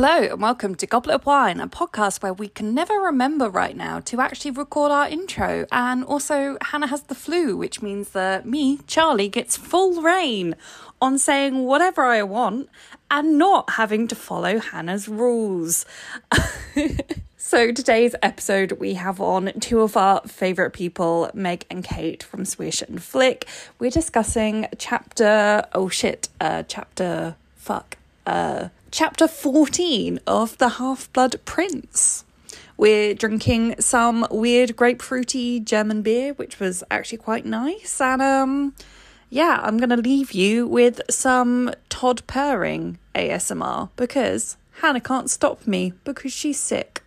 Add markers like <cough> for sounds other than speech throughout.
Hello and welcome to Goblet of Wine, a podcast where we can never remember right now to actually record our intro. And also, Hannah has the flu, which means that me, Charlie, gets full reign on saying whatever I want and not having to follow Hannah's rules. <laughs> so, today's episode, we have on two of our favourite people, Meg and Kate from Swish and Flick. We're discussing chapter, oh shit, uh, chapter, fuck, uh, chapter 14 of The Half Blood Prince. We're drinking some weird grapefruity German beer, which was actually quite nice. And um, yeah, I'm going to leave you with some Todd purring ASMR because Hannah can't stop me because she's sick.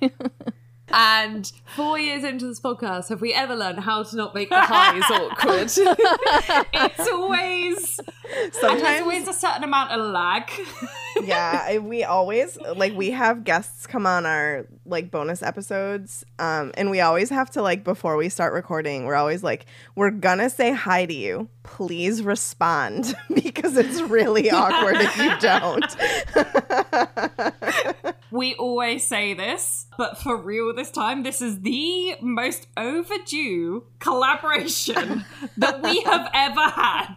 <laughs> And four years into this podcast, have we ever learned how to not make the highs <laughs> awkward? <laughs> it's always there's Sometimes, always a certain amount of lag. yeah, we always like we have guests come on our like bonus episodes, um, and we always have to like before we start recording, we're always like, we're gonna say hi to you. Please respond because it's really awkward if you don't. We always say this, but for real this time, this is the most overdue collaboration <laughs> that we have ever had.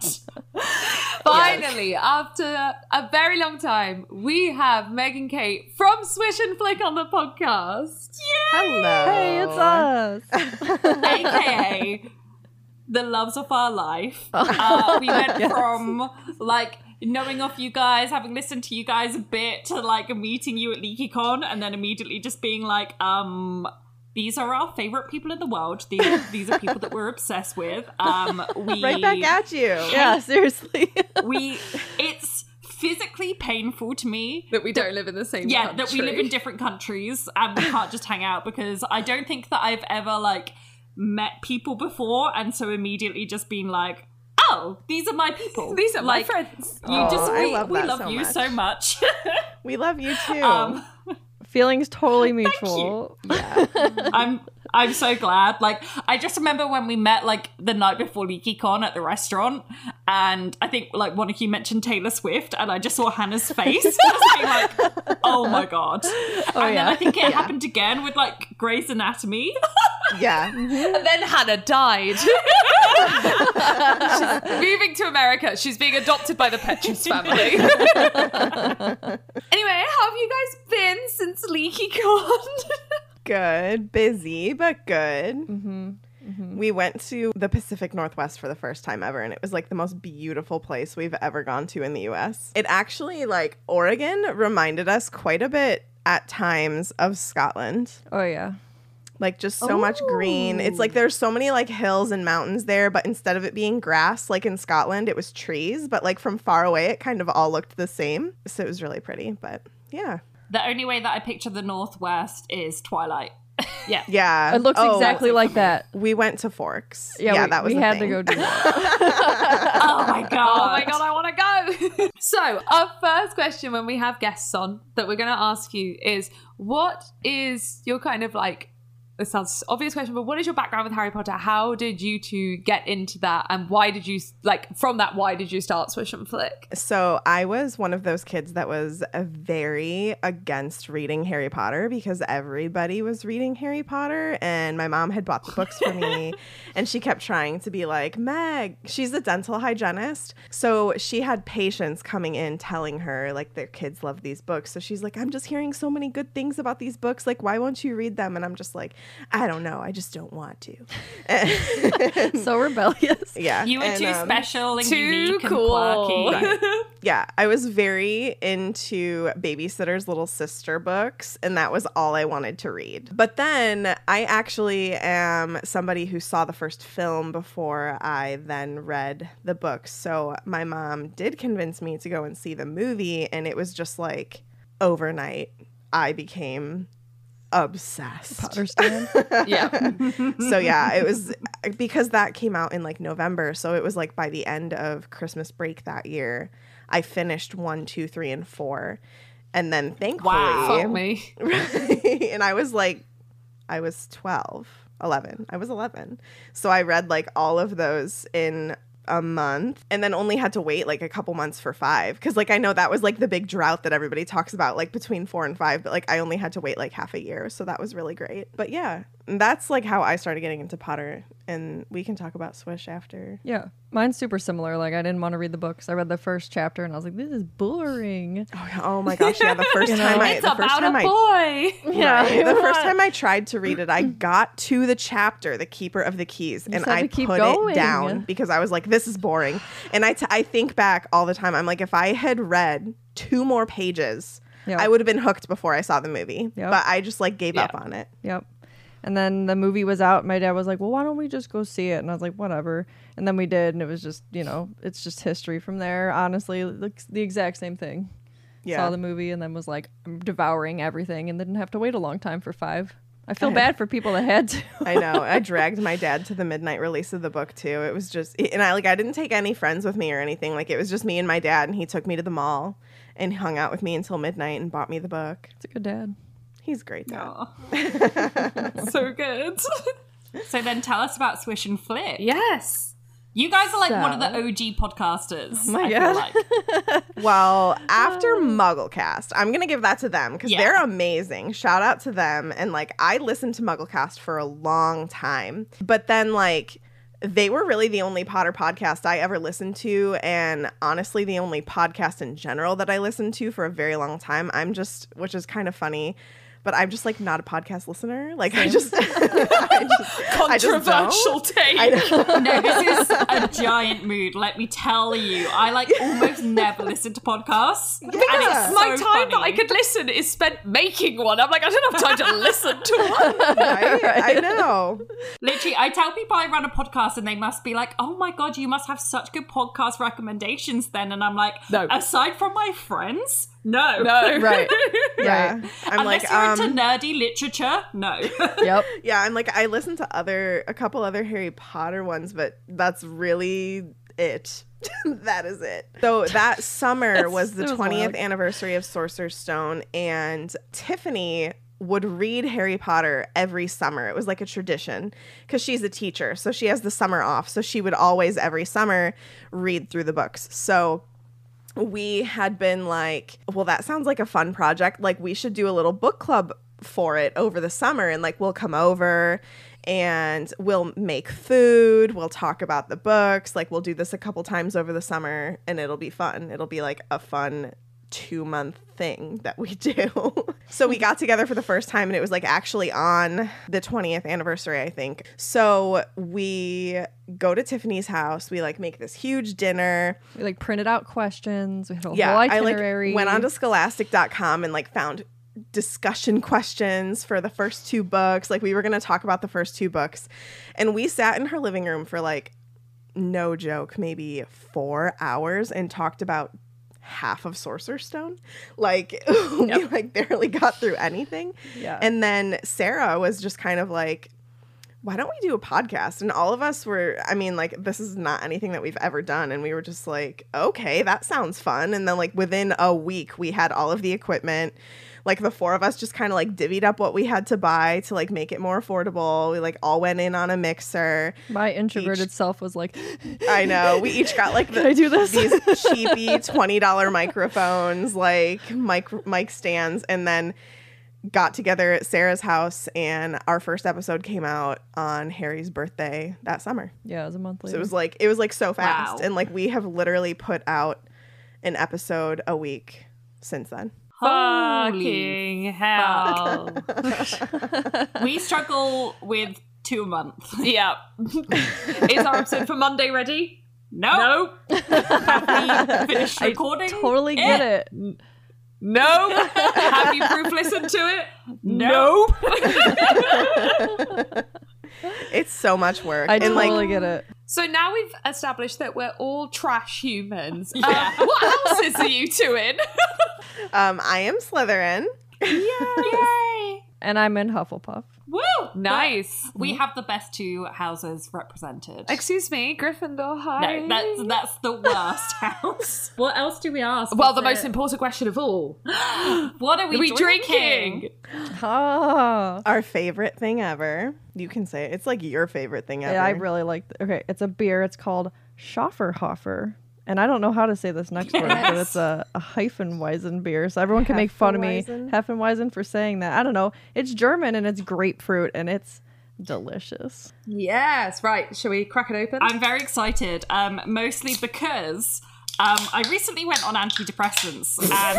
Finally, after a very long time, we have Megan Kate from Swish and Flick on the podcast. Hello. Hey, it's us. <laughs> aka <laughs> the loves of our life. Uh, we went from like knowing of you guys, having listened to you guys a bit, to like meeting you at LeakyCon, and then immediately just being like, um. These are our favorite people in the world. These, these are people that we're obsessed with. Um, <laughs> we Right back at you. Yeah, seriously. <laughs> we. It's physically painful to me That we don't live in the same yeah country. that we live in different countries and we can't just hang out because i don't think that i've ever like met people before and so immediately just been like oh these are my people <laughs> These are my friends. you Aw, just I we love we love so you much. so much <laughs> We love you too. um Feelings totally mutual. yeah. <laughs> i'm i'm so glad like i just remember when we met like the night before leakycon at the restaurant and i think like one of you mentioned taylor swift and i just saw hannah's face <laughs> just being like oh my god oh, and then i think it happened again with like grey's anatomy <laughs> Yeah. Mm-hmm. And then Hannah died. She's moving to America. She's being adopted by the Petrus family. anyway, how have you guys been since LeakyCon? <laughs> good, busy, but good. Mm-hmm. We went to the Pacific Northwest for the first time ever, and it was like the most beautiful place we've ever gone to in the US. It actually, like, Oregon reminded us quite a bit at times of Scotland. Oh yeah. Like, just so much green. It's like there's so many like hills and mountains there, but instead of it being grass, like in Scotland, it was trees, but like from far away, it kind of all looked the same. So it was really pretty, but yeah. The only way that I picture the Northwest is Twilight. yeah. <laughs> Yeah. It looks Oh, exactly like that. We went to Forks. Yeah, Yeah, we, that was we had thing. to go do that. <laughs> Oh, <laughs> oh my god. Oh my god, I want to go. so, our first question when we have guests on that we're going to ask you is what is your kind of like this sounds obvious question, but what is your background with Harry Potter? How did you two get into that, and why did you like from that? Why did you start Swish and Flick? So I was one of those kids that was very against reading Harry Potter because everybody was reading Harry Potter, and my mom had bought the books for me, <laughs> and she kept trying to be like Meg. She's a dental hygienist, so she had patients coming in telling her like their kids love these books. So she's like, I'm just hearing so many good things about these books. Like, why won't you read them? And I'm just like, I don't know. I just don't want to. <laughs> so rebellious. yeah, You were and, too um, special and too cool. and quirky. <laughs> yeah, I was very into Babysitter's Little Sister books, and that was all I wanted to read. But then I actually am somebody who saw the first film before I then read the books. So my mom did convince me to go and see the movie, and it was just like overnight, I became obsessed. Potter stand. <laughs> Yeah. so yeah, it was because that came out in like November. So it was like by the end of Christmas break that year, I finished one, two, three, and four. And then thankfully, Fuck me. <laughs> Right. and I was like, I was 12, 11. I was 11. So I read like all of those in a month and then only had to wait like a couple months for five. Cause like I know that was like the big drought that everybody talks about, like between four and five, but like I only had to wait like half a year. So that was really great. But yeah, that's like how I started getting into Potter. And we can talk about Swish after. Yeah, mine's super similar. Like I didn't want to read the books. I read the first chapter and I was like, this is boring. Oh, yeah. oh my gosh. Yeah. The first <laughs> time I, It's the first about time a I boy. Yeah, Right. The <laughs> first time I tried to read it, I got to the chapter, The Keeper of the Keys, and I keep put going. it down because I was like, this is boring. And I, t- I think back all the time. I'm like, if I had read two more pages, Yeah. I would have been hooked before I saw the movie. Yep. But I just like gave Yeah. up on it. Yep. And then the movie was out. My dad was like, "Well, why don't we just go see it?" And I was like, "Whatever." And then we did, and it was just, you know, it's just history from there. Honestly, looks the exact same thing. Yeah. Saw the movie and then was like devouring everything, and didn't have to wait a long time for five. I feel bad for people that had to. <laughs> I know. I dragged my dad to the midnight release of the book too. It was just, and I like, I didn't take any friends with me or anything. Like, it was just me and my dad, and he took me to the mall and hung out with me until midnight and bought me the book. It's a good dad. He's great. Dad. <laughs> so good. So then tell us about Swish and Flick. yes. You guys are like one of the OG podcasters. Oh my I God. like. <laughs> Well, after Mugglecast, I'm gonna give that to them because Yeah. they're amazing. Shout out to them. And like, I listened to Mugglecast for a long time, but then like. They were really the only Potter podcast I ever listened to, and honestly, the only podcast in general that I listened to for a very long time. I'm just, which is kind of funny, but I'm just like not a podcast listener. Like, I just, <laughs> I just, I just. Controversial take. I. <laughs> No, this is a giant mood. Let me tell you, I like almost never listen to podcasts. And Yeah. it's My so time that I could listen is spent making one. I'm like, I don't have time to <laughs> listen to one. Right? I know. Literally, I tell people I run a podcast and they must be like, oh my God, you must have such good podcast recommendations then. And I'm like, No. aside from my friends, no. No. <laughs> Right. Yeah. I'm Unless like, you're um, into nerdy literature, no. Yep. <laughs> Yeah, I'm like I listened to other a couple other Harry Potter ones, but that's really it. <laughs> that is it. So that summer was the was 20th wild. anniversary of Sorcerer's Stone and Tiffany would read Harry Potter every summer. It was like a tradition because she's a teacher. So she has the summer off. So she would always every summer read through the books. So we had been like, well, that sounds like a fun project. Like, we should do a little book club for it over the summer. And like, we'll come over and we'll make food. We'll talk about the books. Like, we'll do this a couple times over the summer and it'll be fun. It'll be like a fun two month thing that we do. <laughs> so we got together for the first time and it was like actually on the 20th anniversary, I think. So we go to Tiffany's house. We like make this huge dinner We like printed out questions. We had a yeah, whole I itinerary. like went onto scholastic.com and like found discussion questions for the first two books. Like we were going to talk about the first two books. And we sat in her living room for like no joke, maybe 4 hours and talked about half of Sorcerer's Stone. Like <laughs> we like barely got through anything. Yeah. And then Sarah was just kind of like why don't we do a podcast? And all of us were, I mean, like, this is not anything that we've ever done. And we were just like, okay, that sounds fun. And then, like, within a week, we had all of the equipment. Like, the four of us just kind of like divvied up what we had to buy to like make it more affordable. We like all went in on a mixer. My introverted self was like, I know. We <laughs> each got like the, I do this? these <laughs> cheapy $20 microphones, like mic, mic stands, and then got together at Sarah's house. And our first episode came out on Harry's birthday that summer. yeah, it was a month later. So it was like, it was like so fast. Wow. And like, we have literally put out an episode a week since then. Holy Fucking hell. <laughs> we struggle with two a month. yeah. <laughs> Is our episode for Monday ready? No. No. Have we <laughs> finished I recording? totally get Eh. it. No. Have you proof listened to it? No. It's so much work. I and totally like, get it. So now we've established that we're all trash humans. Uh, Yeah. what houses are you two in? Um, I am Slytherin. Yay. and I'm in Hufflepuff. Woo! Nice. We have the best two houses represented. Excuse me, Gryffindor. Hi. no, that's that's the worst <laughs> house. What else do we ask? well, Is the most important question of all. <gasps> What are we, Are we drinking? drinking? <gasps> Ah, Our favorite thing ever. You can say it. It's like your favorite thing ever. yeah, I really like. Th- okay, it's a beer. It's called Schofferhofer. And I don't know how to say this next word, but it's a, a Hefeweizen beer. So everyone can make fun of me, Hefeweizen? Hefeweizen, for saying that. I don't know. It's German and it's grapefruit and it's delicious. Yes. Right. Shall we crack it open? I'm very excited, um, mostly because um, I recently went on antidepressants <laughs> and.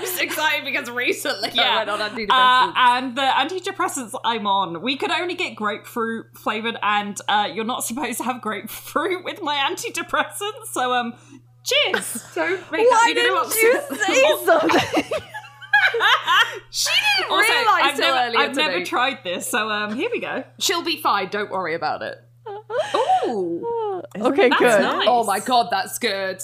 most excited because recently Yeah. I went on antidepressants. Uh, and the antidepressants I'm on, we could only get grapefruit flavored, and uh, you're not supposed to have grapefruit with my antidepressants. So, um, cheers. <laughs> so make that, you know what? say something? <laughs> she didn't Also, realise I've never, earlier I've never tried this, so um, here we go. She'll be fine. Don't worry about it. Ooh, okay, That's good. nice. Oh my god, that's good.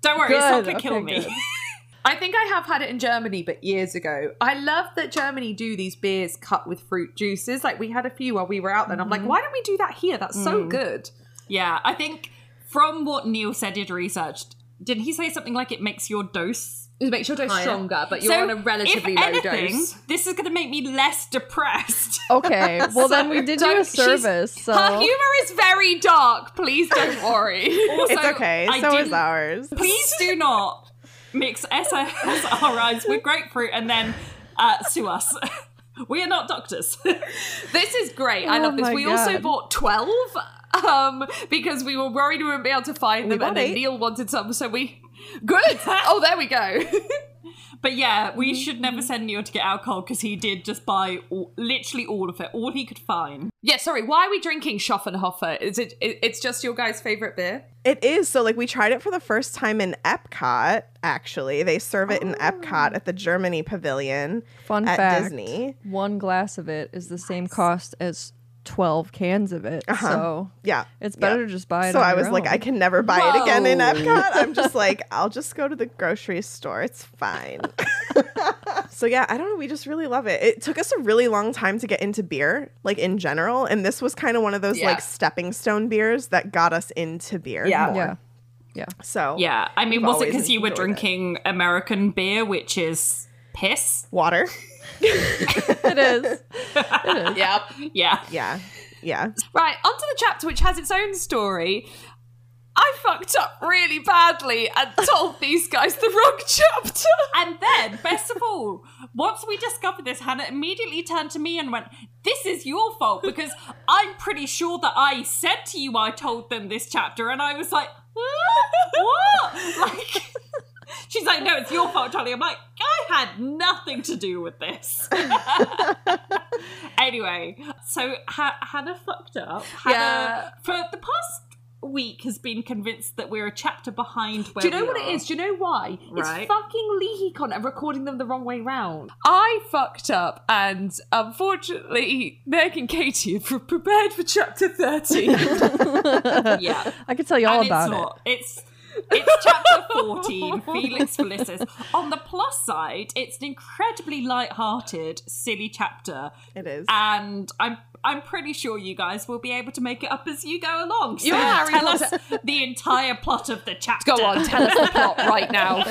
don't worry, it's not gonna kill me. <laughs> <laughs> I think I have had it in Germany, but years ago. I love that Germany do these beers cut with fruit juices. Like we had a few while we were out there. And I'm like, mm-hmm. why don't we do that here? That's so mm. good. Yeah, I think from what Neil said he'd researched, did he say something like it makes your dose It makes your dose higher? stronger, but you're So, on a relatively if low anything, dose. This is going to make me less depressed. <laughs> Okay, well then we did do Don't- a she's- service. So Her humor is very dark. Please don't <laughs> worry. It's okay. I so is didn't- ours. Please do not mix SSRIs with grapefruit and then uh, sue us. <laughs> we are not doctors. this is great. I Oh love this. my We also God. bought 12 um, because we were worried we wouldn't be able to find them. bought And then eight. Neil wanted some, so we. Good. <laughs> oh, there we go. <laughs> but yeah, we mm-hmm. should never send Neil to get alcohol because he did just buy all, literally all of it, all he could find. yeah, sorry. Why are we drinking Schofferhofer? Is it? it- It's just your guys' favorite beer? It is. So, like, we tried it for the first time in Epcot, actually. They serve it in Epcot at the Germany Pavilion fun at fact: Disney. one glass of it is the same cost as twelve cans of it. Uh-huh. So Yeah. it's better to just buy it. So on I your was like. I can never buy it again in Whoa. Epcot. I'm just <laughs> like, I'll just go to the grocery store. It's fine. <laughs> so yeah, I don't know. We just really love it. It took us a really long time to get into beer, like in general, and this was kind of one of those Yeah. like stepping stone beers that got us into beer. Yeah. more. Yeah. So Yeah, I mean, was it because you were enjoyed it. drinking American beer, which is piss? water. It is. Yep. Yeah. Yeah. Yeah. Right, onto the chapter which has its own story. I fucked up really badly and told these guys the wrong chapter. And then, best of all, once we discovered this, Hannah immediately turned to me and went, This is your fault because I'm pretty sure that I said to you I told them this chapter. And I was like, What? <laughs> Like, she's like, No, it's your fault, Charlie. I'm like, I had nothing to do with this. <laughs> anyway, so ha- Hannah fucked up. Hannah, Yeah. for the past week, has been convinced that we're a chapter behind where Do you know we what are. it is? Do you know why? Right. It's fucking LeakyCon and uh, recording them the wrong way round. I fucked up, and unfortunately, Meg and Katie have prepared for chapter 30. <laughs> Yeah. I could tell you all and about it's it. It's it's chapter <laughs> 14, Felix Felicis. On the plus side, it's an incredibly light-hearted, silly chapter. It is. And I'm I'm pretty sure you guys will be able to make it up as you go along. So You're Harry tell us the entire plot of the chapter. Go on, tell us the plot <laughs> right now.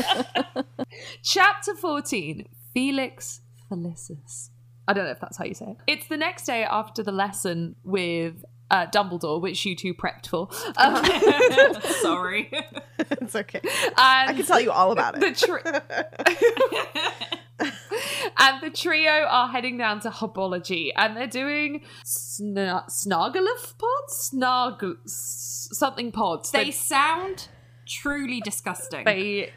Chapter 14 Felix Felicis. I don't know if that's how you say it. It's the next day after the lesson with uh, Dumbledore, which you two prepped for. <laughs> Um, <laughs> Sorry. <laughs> it's okay. and I can tell you all about the it. tri- and the trio are heading down to Herbology, and they're doing sna- Snargaluff pods, Snarg something pods. they They, sound truly disgusting. they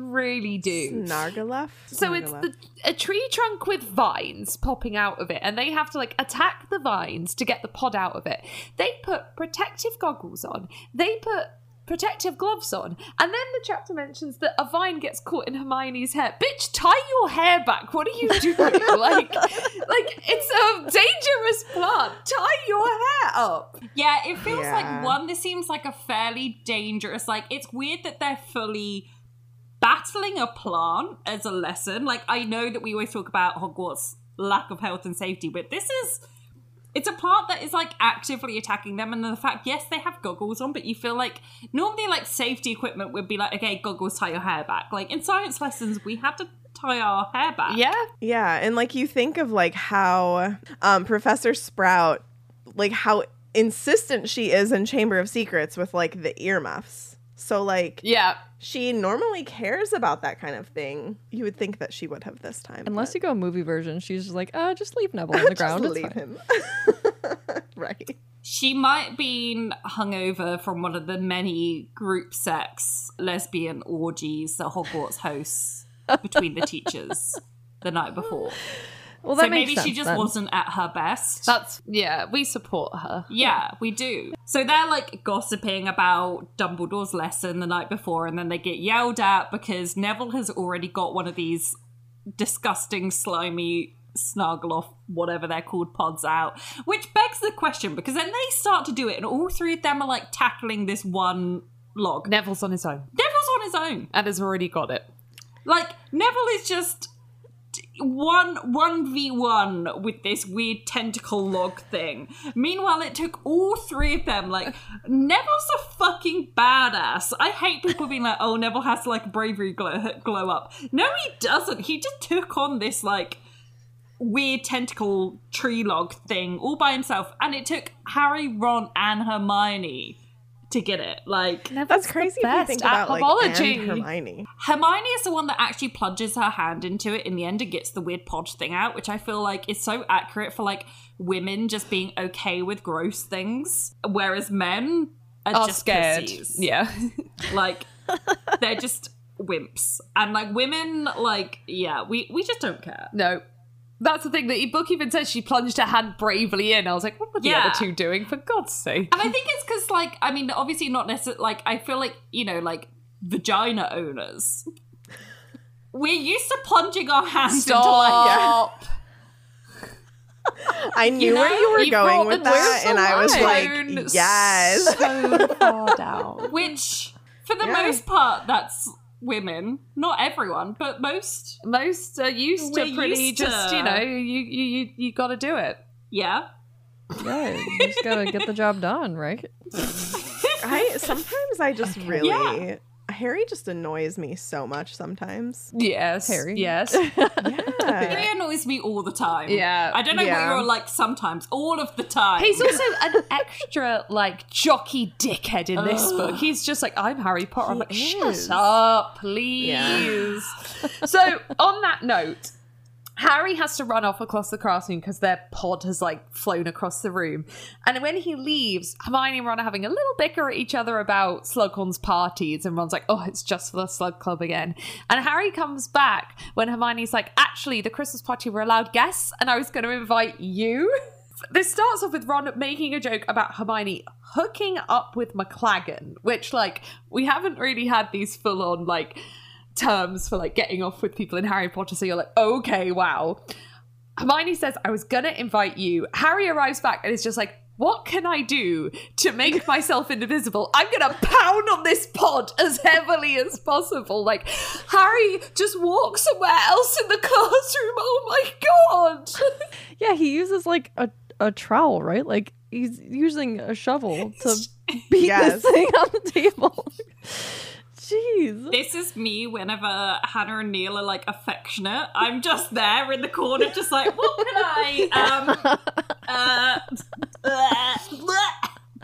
really do. Nargaluff. So it's the a tree trunk with vines popping out of it, and they have to like attack the vines to get the pod out of it. They put protective goggles on. They put protective gloves on, and then the chapter mentions that a vine gets caught in Hermione's hair. Bitch, tie your hair back. What are you <laughs> doing? like, like it's a dangerous plant. Tie your hair up. Yeah, it feels Yeah. like one, this seems like a fairly dangerous, like, it's weird that they're fully battling a plant as a lesson. Like, I know that we always talk about Hogwarts lack of health and safety. But this is it's a plant that is like actively attacking them and the fact yes they have goggles on but you feel like normally like safety equipment would be like okay goggles tie your hair back like in science lessons we had to tie our hair back Yeah. Yeah, and like you think of like how um, Professor Sprout, like how insistent she is in Chamber of Secrets with like the earmuffs. So like Yeah. She normally cares about that kind of thing. You would think that she would have this time. Unless but- you go movie version, she's just like, uh, just leave Neville <laughs> on the ground. It's leave him. <laughs> right. she might been hungover from one of the many group sex lesbian orgies that hogwarts hosts between the teachers the night before <laughs> Well, that so maybe sense she just then. wasn't at her best That's yeah, we support her. Yeah, we do. So they're like gossiping about Dumbledore's lesson the night before, and then they get yelled at because Neville has already got one of these disgusting, slimy, snuggle off, whatever they're called, pods out. Which begs the question because then they start to do it, and all three of them are like tackling this one log. Neville's on his own Neville's on his own. and has already got it. Like Neville is just one one v one with this weird tentacle log thing. Meanwhile, it took all three of them. Like Neville's a fucking badass. I hate people being like, "Oh, Neville has like bravery glow glow up." No, he doesn't. He just took on this like weird tentacle tree log thing all by himself, and it took Harry, Ron, and Hermione to get it. Like That's crazy if you think at about like and Hermione. Hermione is the one that actually plunges her hand into it in the end and gets the weird pod thing out, which I feel like is so accurate for like women just being okay with gross things, whereas men are, Are just scared. pussies. Yeah. <laughs> Like they're just wimps, and like women, like yeah, we we just don't care. no. That's the thing. The book even says she plunged her hand bravely in. I was like, what were the Yeah. other two doing? For God's sake. And I think it's because like I mean, obviously not necessarily like I feel like you know like vagina owners. We're used to plunging our hands into like Stop. I knew know, where you were you going with that, and I was like, yes. So far down. which for the Yeah. most part that's women not everyone but most Most are used to pretty used just, to- you know, you you you, you got to do it. yeah Yeah, you just gotta get the job done, right? <laughs> I sometimes I just <laughs> really Yeah. Harry just annoys me so much sometimes. Yes. Harry. Yes. <laughs> Yeah. he annoys me all the time Yeah. i don't know Yeah. what you're like sometimes all of the time He's also an extra like jockey dickhead in this book. He's just like, I'm Harry Potter. I'm like, is. shut up, please. <laughs> so on that note, Harry has to run off across the classroom because their pod has like flown across the room. And when he leaves, Hermione and Ron are having a little bicker at each other about Slughorn's parties. And Ron's like, oh, it's just for the Slug Club again. And Harry comes back when Hermione's like, actually, the Christmas party were allowed guests and I was going to invite you. <laughs> This starts off with Ron making a joke about Hermione hooking up with McLaggen, which, like, we haven't really had these full on, like, terms for like getting off with people in Harry Potter. So you're like, okay, wow. Hermione says, I was gonna invite you. Harry arrives back and is just like, what can I do to make myself indivisible? I'm gonna pound on this pod as heavily as possible. Like, Harry just walk somewhere else in the classroom. Oh my god. <laughs> Yeah, he uses like a, a trowel, right? Like he's using a shovel to beat Yes. this thing on the table. <laughs> Jeez. this is me whenever Hannah and Neil are like affectionate. I'm just there in the corner, just like, what can I um uh,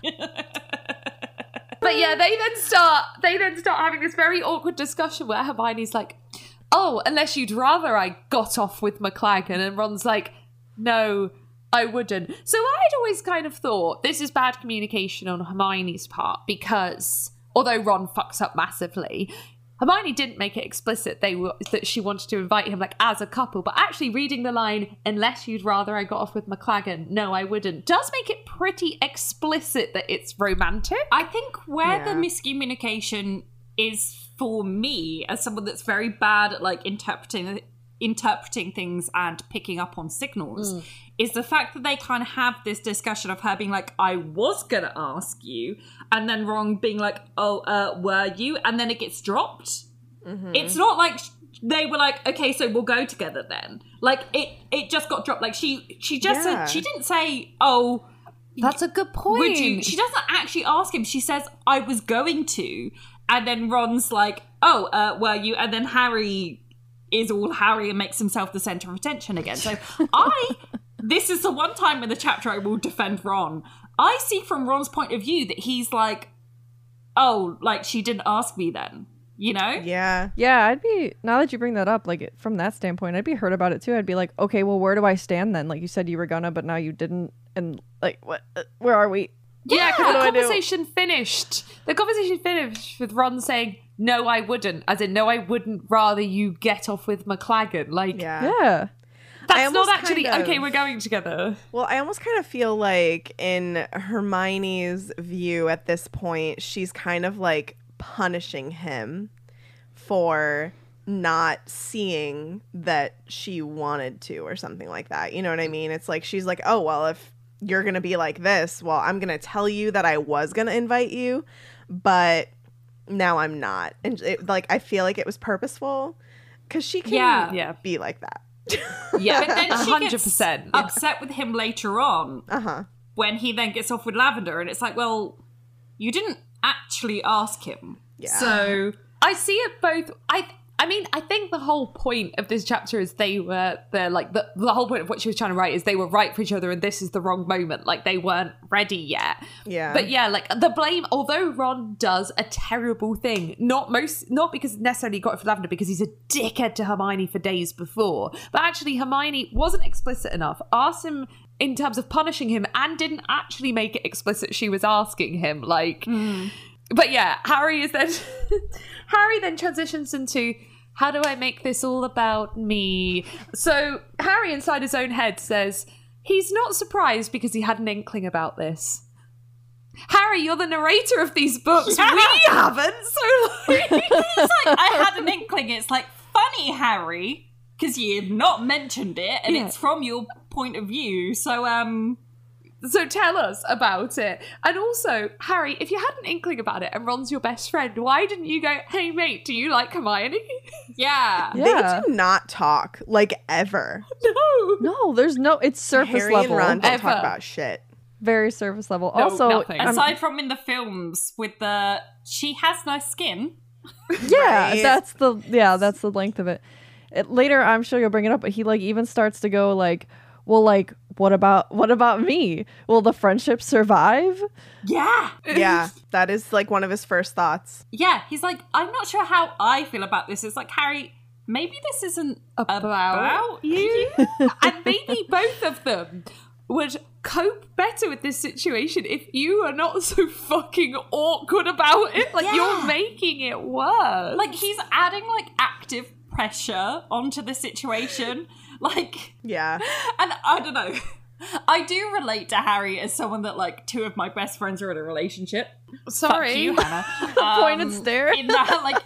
<laughs> But yeah, they then start they then start having this very awkward discussion where Hermione's like, "Oh, unless you'd rather I got off with McLaggen," and Ron's like, "No, I wouldn't." So I'd always kind of thought this is bad communication on Hermione's part because although Ron fucks up massively. Hermione didn't make it explicit they were that she wanted to invite him like as a couple, but actually reading the line "unless you'd rather I got off with McLaggen," no, I wouldn't, does make it pretty explicit that it's romantic. I think where the miscommunication is for me, as someone that's very bad at like interpreting interpreting things and picking up on signals, mm. is the fact that they kind of have this discussion of her being like, "I was gonna ask you," and then Ron being like, "Oh, uh, were you?" and then it gets dropped. It's not like they were like, okay, so we'll go together then. Like it, it just got dropped. Like she, she just Yeah. said she didn't say, oh, That's a good point. would you? She doesn't actually ask him. She says, I was going to, and then Ron's like, oh, uh, were you? And then Harry is all Harry and makes himself the center of attention again. So <laughs> I, this is the one time in the chapter I will defend Ron. I see from Ron's point of view that he's like, oh, like she didn't ask me then, you know? Yeah. Yeah, I'd be now that you bring that up, like from that standpoint, I'd be hurt about it too. I'd be like, okay, well, where do I stand then? Like you said, you were gonna, but now you didn't, and like, what? Uh, where are we? Yeah, because the do I do? conversation finished. The conversation finished with Ron saying, "No, I wouldn't." As in, "No, I wouldn't." Rather, you get off with McLaggen. Like, Yeah. Yeah, I that's not actually kind of- okay. We're going together. Well, I almost kind of feel like in Hermione's view at this point, she's kind of like punishing him for not seeing that she wanted to or something like that. You know what I mean? It's like she's like, "Oh, well, if you're going to be like this, well, I'm going to tell you that I was going to invite you, but now I'm not." And it, like I feel like it was purposeful cuz she can Yeah. Yeah. be like that. Yeah, But then <laughs> she hundred gets percent. <laughs> upset with him later on Uh-huh. when he then gets off with Lavender, and it's like, well, you didn't actually ask him. Yeah. So I see it both. I I mean, I think the whole point of this chapter is they were the like the the whole point of what she was trying to write is they were right for each other, and this is the wrong moment. Like they weren't ready yet. Yeah. But yeah, like the blame. Although Ron does a terrible thing, not most, not because necessarily he got it for Lavender, because he's a dickhead to Hermione for days before. But actually, Hermione wasn't explicit enough. Asked him in terms of punishing him, and didn't actually make it explicit. She was asking him like. Hmm. But yeah, Harry is then <laughs> Harry then transitions into how do I make this all about me? So Harry inside his own head says he's not surprised because he had an inkling about this. Harry, you're the narrator of these books. Yeah. We haven't. So like, <laughs> <laughs> it's like I had an inkling. It's like funny, Harry, because you've not mentioned it, and Yeah. it's from your point of view. So um, so tell us about it. And also, Harry, if you had an inkling about it and Ron's your best friend, why didn't you go, "Hey mate, do you like Hermione?" yeah, <laughs> yeah. They do not talk like ever. <laughs> no. No, there's no. It's surface Harry level. and Ron don't Ever. talk about shit. Very surface level. No, also, nothing. I'm- Aside from in the films with the she has nice skin. <laughs> yeah, Right. that's the yeah, that's the length of it. it. Later, I'm sure you'll bring it up, but he like even starts to go like, well, like what about what about me? Will the friendship survive? Yeah, Yeah, <laughs> that is like one of his first thoughts. yeah. He's like, I'm not sure how I feel about this. It's like Harry. Maybe this isn't about, about you. <laughs> and maybe both of them would cope better with this situation if you are not <laughs> so fucking awkward about it. Like Yeah. you're making it worse. like he's adding like active pressure onto the situation. <laughs> Like Yeah. And I don't know. <laughs> I do relate to Harry as someone that like two of my best friends are in a relationship. sorry. Fuck you, Hannah. <laughs> Pointed Um, stare. In that, like,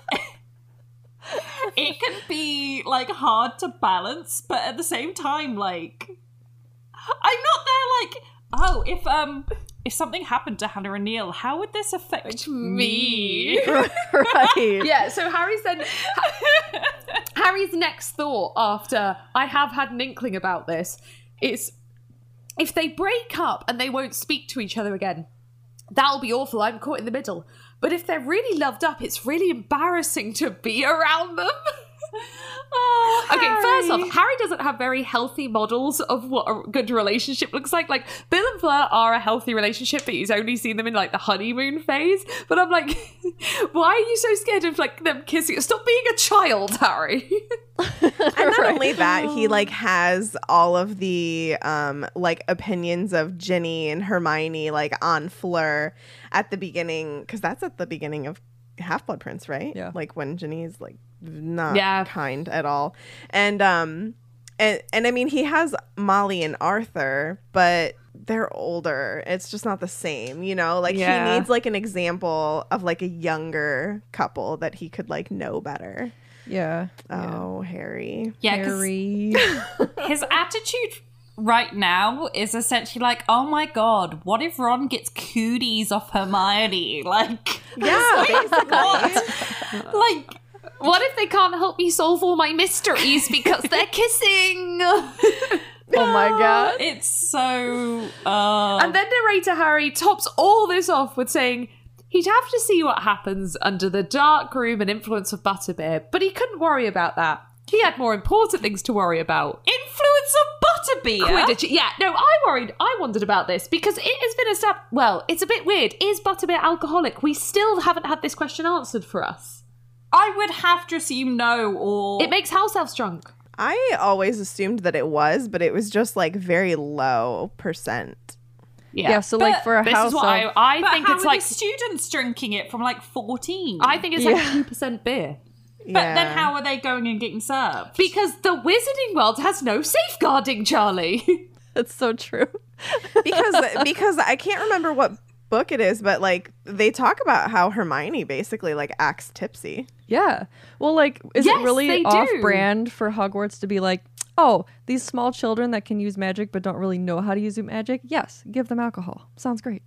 it can be like hard to balance, but at the same time, like, I'm not there. Like, oh, if um, if something happened to Hannah and Neil, how would this affect me. <laughs> right. yeah, so Harry's <laughs> then Harry's next thought after I have had an inkling about this is if they break up and they won't speak to each other again, that'll be awful. I'm caught in the middle. But if they're really loved up, it's really embarrassing to be around them. <laughs> Oh, Okay, first off, Harry doesn't have very healthy models of what a good relationship looks like. Like Bill and Fleur are a healthy relationship, but he's only seen them in like the honeymoon phase. But I'm like, <laughs> why are you so scared of like them kissing? Stop being a child, Harry. <laughs> And not only that, he like has all of the um like opinions of Ginny and Hermione like on Fleur at the beginning because that's at the beginning of Half Blood Prince, right? Yeah. Like when Ginny's like not Yeah. kind at all. And um and and I mean he has Molly and Arthur, but they're older. It's just not the same, you know? Like Yeah. he needs like an example of like a younger couple that he could like know better. Yeah. Oh, Harry. Yeah, Harry. <laughs> his attitude right now is essentially like, oh my god, what if Ron gets cooties off Hermione? <laughs> Like, Yeah, <laughs> basically. what? like, What if they can't help me solve all my mysteries because they're <laughs> kissing? <laughs> Oh my god. It's so. Uh, And then narrator Harry tops all this off with saying he'd have to see what happens under the dark room and influence of Butterbeer, but he couldn't worry about that. He had more important things to worry about. influence of butterbeer. Quidditch. Yeah, no, I worried. I wondered about this because it has been established. Well, it's a bit weird. Is Butterbeer alcoholic? We still haven't had this question answered for us. I would have to assume no, or It makes house elves drunk. I always assumed that it was, but it was just like very low percent. Yeah, so like But for a This house is what I, elf- I But think how it's are like. the students drinking it from like fourteen? I think it's Yeah. like two percent beer. But then how are they going and getting served? Because the wizarding world has no safeguarding, Charlie. <laughs> That's so true. <laughs> because because I can't remember what book it is, but like they talk about how Hermione basically like acts tipsy. Yeah. Well, like, is Yes, it really they do. off brand for Hogwarts to be like, oh, these small children that can use magic but don't really know how to use magic? Yes, give them alcohol. Sounds great.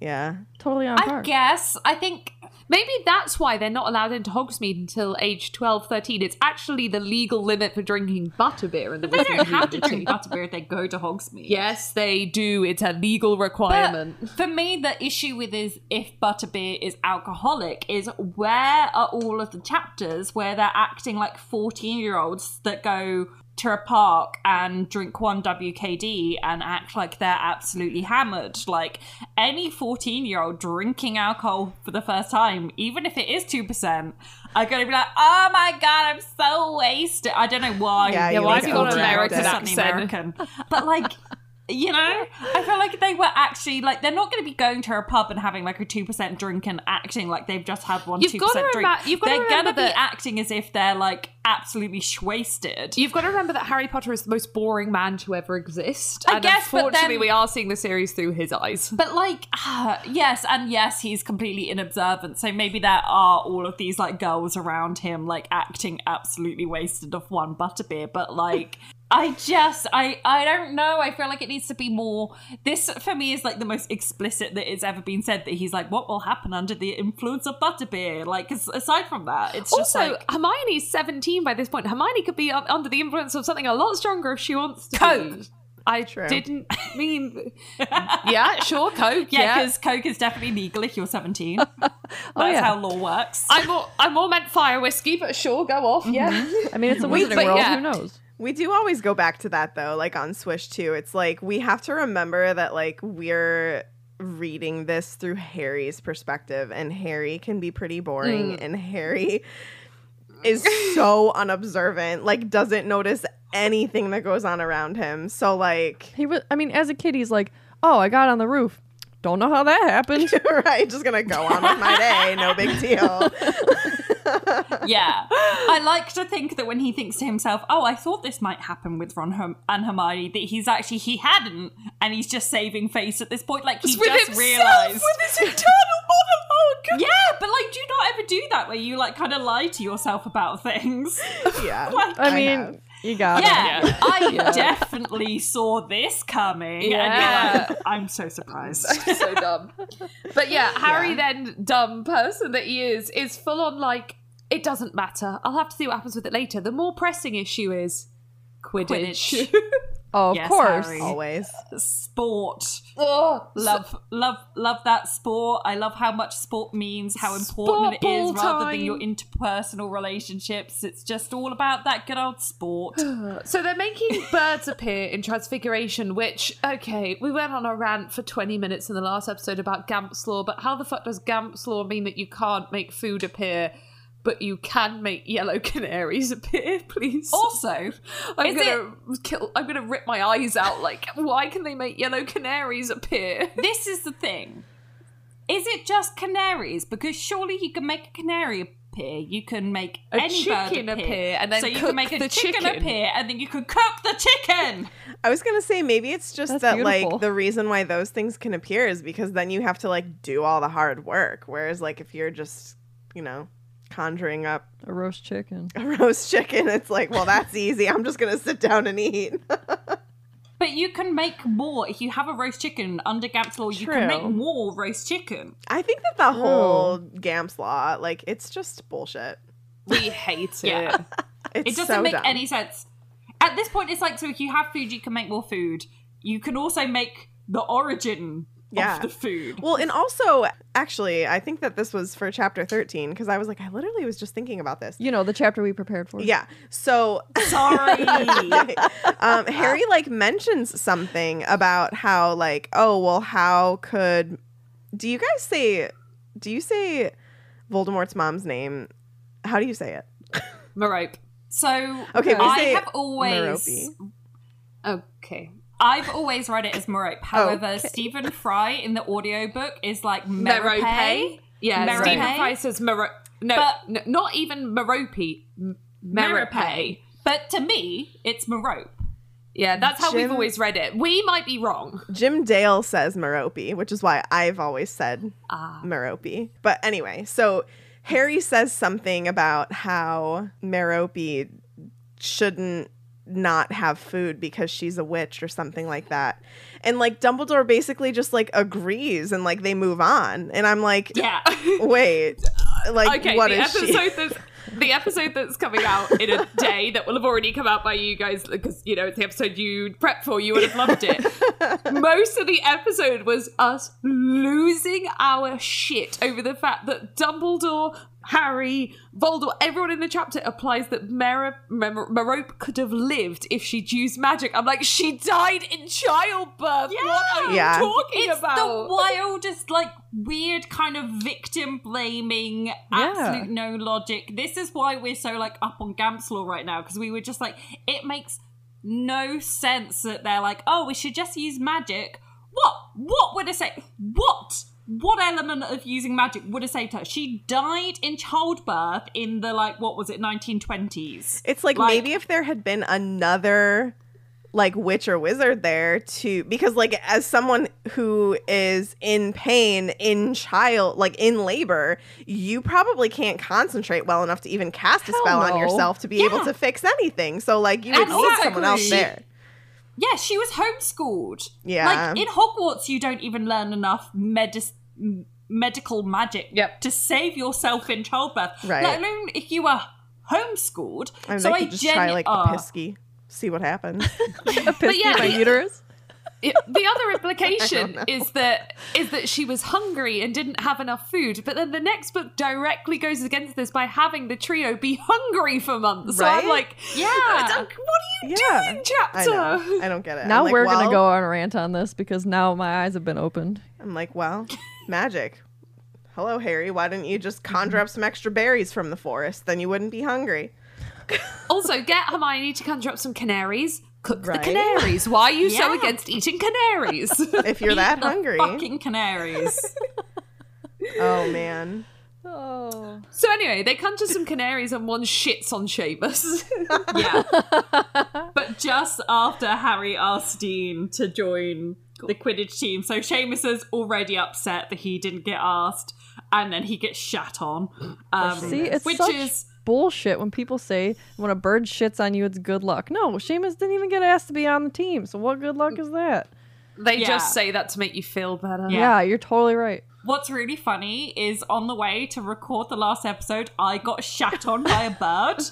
Yeah. Totally on I par. guess. I think Maybe that's why they're not allowed into Hogsmeade until age 12, 13. It's actually the legal limit for drinking butterbeer in the they don't have to drink butterbeer if they go to Hogsmeade. Yes, they do. It's a legal requirement. But for me, the issue with is if butterbeer is alcoholic is where are all of the chapters where they're acting like fourteen year olds that go to a park and drink one WKD and act like they're absolutely hammered. Like any fourteen year old drinking alcohol for the first time, even if it is two percent, are going to be like, "Oh my god, I'm so wasted." I don't know why. Yeah, Yeah, why like have you got an overacted. American Suddenly accent? American. But like, you know, I feel like they were actually like they're not going to be going to a pub and having like a two percent drink and acting like they've just had one two percent drink. remem- you've gotta they're remember gonna be that- acting as if they're like absolutely wasted. You've got to remember that Harry Potter is the most boring man to ever exist. I and guess, but unfortunately, then- we are seeing the series through his eyes. But like, <sighs> yes, and yes, he's completely inobservant. So maybe there are all of these like girls around him, like acting absolutely wasted of one butterbeer. But like, I just, I, I don't know. I feel like it needs to be more. This for me is like the most explicit that it's ever been said. That he's like, what will happen under the influence of butterbeer? Like, as- aside from that, it's just Also, like Hermione's 17 by this point. Hermione could be un- under the influence of something a lot stronger if she wants to. Coke. be. I didn't <laughs> mean. yeah, sure, Coke. yeah, Yeah. because coke is definitely legal if you're 17. <laughs> That's yeah. how law works. I more, I more meant fire whiskey, but sure, go off. Yeah. Mm-hmm. I mean, it's a Wait, wizarding world. yeah. Who knows? We do always go back to that though, like on Swish too. It's like we have to remember that like we're reading this through Harry's perspective, and Harry can be pretty boring, mm. and Harry is so <laughs> unobservant, like doesn't notice anything that goes on around him. So like He was. I mean, as a kid, he's like, oh, I got on the roof. Don't know how that happened. <laughs> right, just gonna go on with my day, no big deal. <laughs> yeah. I like to think that when he thinks to himself, oh, I thought this might happen with Ron Herm- and Hermione, that he's actually, he hadn't, and he's just saving face at this point. Like, he With just himself, realised. with his internal <laughs> monologue. yeah, but like, do you not ever do that where you like kind of lie to yourself about things? Yeah, Like, I mean, have. You got it. yeah, I <laughs> definitely saw this coming. Yeah. And you're like, I'm so surprised. <laughs> so dumb. But yeah, Harry then, dumb person that he is, is full on like, it doesn't matter. I'll have to see what happens with it later. The more pressing issue is Quidditch. Quidditch. <laughs> Oh, of Yes, course. Harry. always. Sport. oh, Love, love, love that sport. I love how much sport means, how important Sport it is, ball rather than your interpersonal relationships. It's just all about that good old sport. <sighs> So they're making birds appear in Transfiguration, which, okay, we went on a rant for 20 minutes in the last episode about Gamp's Law, but how the fuck does Gamp's Law mean that you can't make food appear, but you can make yellow <laughs> canaries appear, please? also, I'm gonna kill. I'm gonna rip my eyes out. Like, why can they make yellow canaries appear? <laughs> this is the thing. Is it just canaries? Because surely you can make a canary appear. You can make A any chicken bird appear. appear and then so you can make a the chicken, chicken. appear, and then you can cook the chicken. I was gonna say maybe it's just That's that beautiful. like the reason why those things can appear is because then you have to like do all the hard work. Whereas like if you're just you know conjuring up A roast chicken. a <laughs> roast chicken, it's like well that's easy. I'm just gonna sit down and eat. <laughs> But you can make more if you have a roast chicken under Gamp's law. You can make more roast chicken. I think that the whole Gamps law like it's just bullshit. We hate <laughs> it. Yeah. It's It doesn't so make dumb. any sense. At this point, it's like so if you have food, you can make more food. You can also make the origin Yeah. of the food. Well, and also, actually, I think that this was for chapter 13 because I was like, I literally was just thinking about this. You know, the chapter we prepared for. Yeah. So Sorry. <laughs> um, Harry like mentions something about how like, oh well, how could? Do you guys say? Do you say Voldemort's mom's name? How do you say it? Marope. so Okay, we I say have always Merope. Okay. I've always read it as Merope. However, Okay. Stephen Fry in the audiobook is like Merope. Merope. Yeah, Merope. Stephen Fry says Merope. No, But- n- not even Merope. M- Merope. Merope. But to me, it's Merope. Yeah, that's how we've always read it. We might be wrong. Jim Dale says Merope, which is why I've always said Ah. Merope. But anyway, so Harry says something about how Merope shouldn't not have food because she's a witch or something like that. And like Dumbledore basically just like agrees and like they move on. And I'm like, Yeah. <laughs> wait, like Okay, what the is episode she? <laughs> that's the episode that's coming out in a day that will have already come out by you guys because you know it's the episode you prepped for. You would have loved it. <laughs> Most of the episode was us losing our shit over the fact that Dumbledore. Harry, Voldemort, everyone in the chapter applies that Mer- Mer- Merope could have lived if she'd used magic. I'm like, she died in childbirth. What are you Yeah. talking It's about? the wildest, like, weird kind of victim blaming, absolute no logic. This is why we're so, like, up on Gamp's Law right now, because we were just like, it makes no sense that they're like, oh, we should just use magic. What? What would I say? What? What element of using magic would have saved her? She died in childbirth in the, like, what was it, 1920s? It's like, Like- maybe if there had been another like witch or wizard there to because like as someone who is in pain in child like in labor you probably can't concentrate well enough to even cast a spell on yourself to be able to fix anything so like you would need someone else there Yeah, she was homeschooled. Yeah. Like in Hogwarts, you don't even learn enough medis- m- medical magic Yep. to save yourself in childbirth. Right. Let alone if you were homeschooled. I mean, so they I could just genu- try like uh, a pisky see what happens <laughs> A pisky yeah, my yeah. uterus. It- the other <laughs> implication is that is that she was hungry and didn't have enough food. But then the next book directly goes against this by having the trio be hungry for months. So I'm like, Yeah. what are you Yeah. doing, I chapter? know I don't get it Now like, we're well, gonna go on a rant on this because now my eyes have been opened. I'm like well magic hello Harry why didn't you just mm-hmm. conjure up some extra berries from the forest then you wouldn't be hungry Also, get Hermione to conjure up some canaries. Cook Right? the canaries. Why are you so against eating canaries? <laughs> if you're eat that the hungry Fucking canaries. <laughs> oh man Oh. so anyway, they conjure some canaries and one shits on Seamus. <laughs> yeah. But just after Harry asked Dean to join the Quidditch team, so Seamus is already upset that he didn't get asked, and then he gets shat on. Um, See, it's which such is bullshit when people say when a bird shits on you, it's good luck. No, Seamus didn't even get asked to be on the team. So what good luck is that? they Yeah. just say that to make you feel better. Yeah. Yeah, you're totally right. What's really funny is on the way to record the last episode, I got shat on by a <laughs> bird.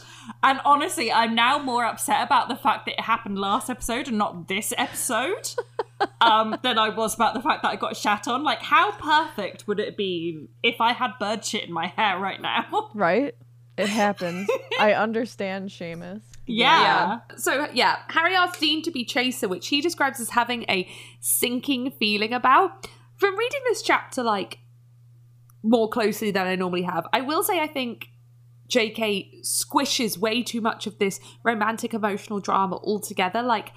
And honestly, I'm now more upset about the fact that it happened last episode and not this episode <laughs> um, than I was about the fact that I got shat on. Like, how perfect would it be if I had bird shit in my hair right now? <laughs> Right? It happens. I understand, Seamus. yeah. So yeah, Harry asks Dean to be Chaser, which he describes as having a sinking feeling about. From reading this chapter like more closely than I normally have, I will say I think JK squishes way too much of this romantic emotional drama altogether. Like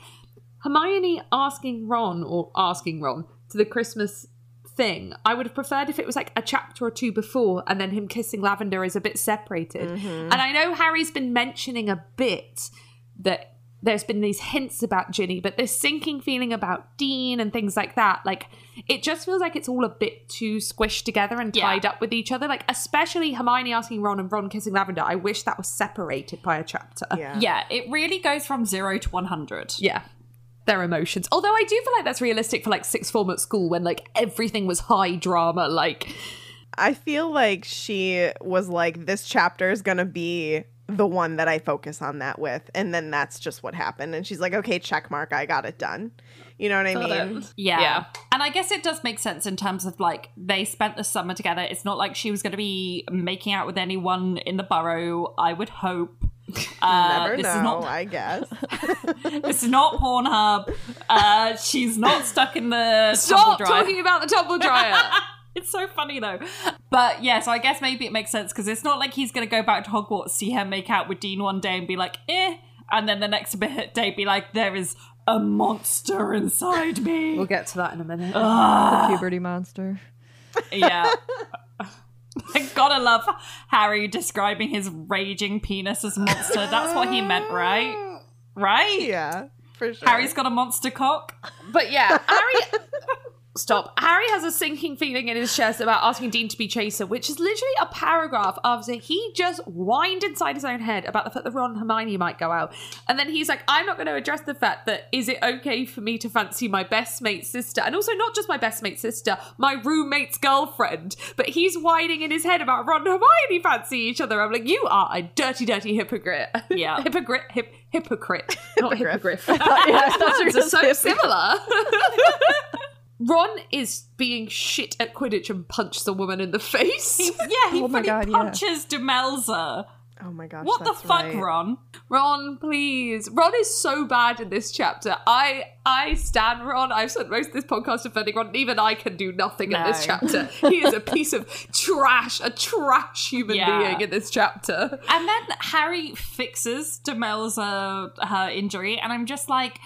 Hermione asking Ron or asking Ron to the Christmas thing. I would have preferred if it was like a chapter or two before and then him kissing Lavender is a bit separated. Mm-hmm. And I know Harry's been mentioning a bit that there's been these hints about Ginny, but this sinking feeling about Dean and things like that, like it just feels like it's all a bit too squished together and Yeah. tied up with each other. Like especially Hermione asking Ron and Ron kissing Lavender. I wish that was separated by a chapter. yeah Yeah, it really goes from zero to 100. Yeah. Their emotions. Although I do feel like that's realistic for like sixth form at school when like everything was high drama. Like I feel like she was like, this chapter is gonna be the one that I focus on that with, and then that's just what happened. And she's like, okay, check mark, I got it done. You know what I mean? Yeah. Yeah. And I guess it does make sense in terms of like they spent the summer together. It's not like she was going to be making out with anyone in the Burrow, I would hope. <laughs> Uh, Never this know, is not I guess. <laughs> this is not Pornhub. Uh, she's not stuck in the Stop tumble dryer. talking about the tumble dryer. <laughs> <laughs> It's so funny though. But yeah, so I guess maybe it makes sense because it's not like he's going to go back to Hogwarts, see her make out with Dean one day and be like, eh. And then the next <laughs> bit day be like, there is a monster inside me. <laughs> we'll get to that in a minute. the puberty monster. Yeah. I gotta love Harry describing his raging penis as monster. That's what he meant, right? Right? yeah, for sure. Harry's got a monster cock. But yeah, Harry. Stop. Harry has a sinking feeling in his chest about asking Dean to be chaser, which is literally a paragraph after he just whined inside his own head about the fact that Ron and Hermione might go out. And then he's like, I'm not going to address the fact that is it okay for me to fancy my best mate's sister? And also, not just my best mate's sister, my roommate's girlfriend. But he's whining in his head about Ron and Hermione fancy each other. I'm like, you are a dirty, dirty hypocrite. Yeah. <laughs> hypocrite. Hip, hypocrite. Not hippogriff. <laughs> yeah, I thought <laughs> you were are so similar. Ron is being shit at Quidditch and punches the woman in the face. Yeah, he <laughs> Oh my fully God, yeah. punches Demelza. Oh my gosh. What the fuck, right. Ron? Ron, please. Ron is so bad in this chapter. I I stand Ron. I've spent most of this podcast defending Ron. Even I can do nothing in this chapter. He is a piece of trash, a trash human Yeah. being in this chapter. And then Harry fixes Demelza her injury, and I'm just like,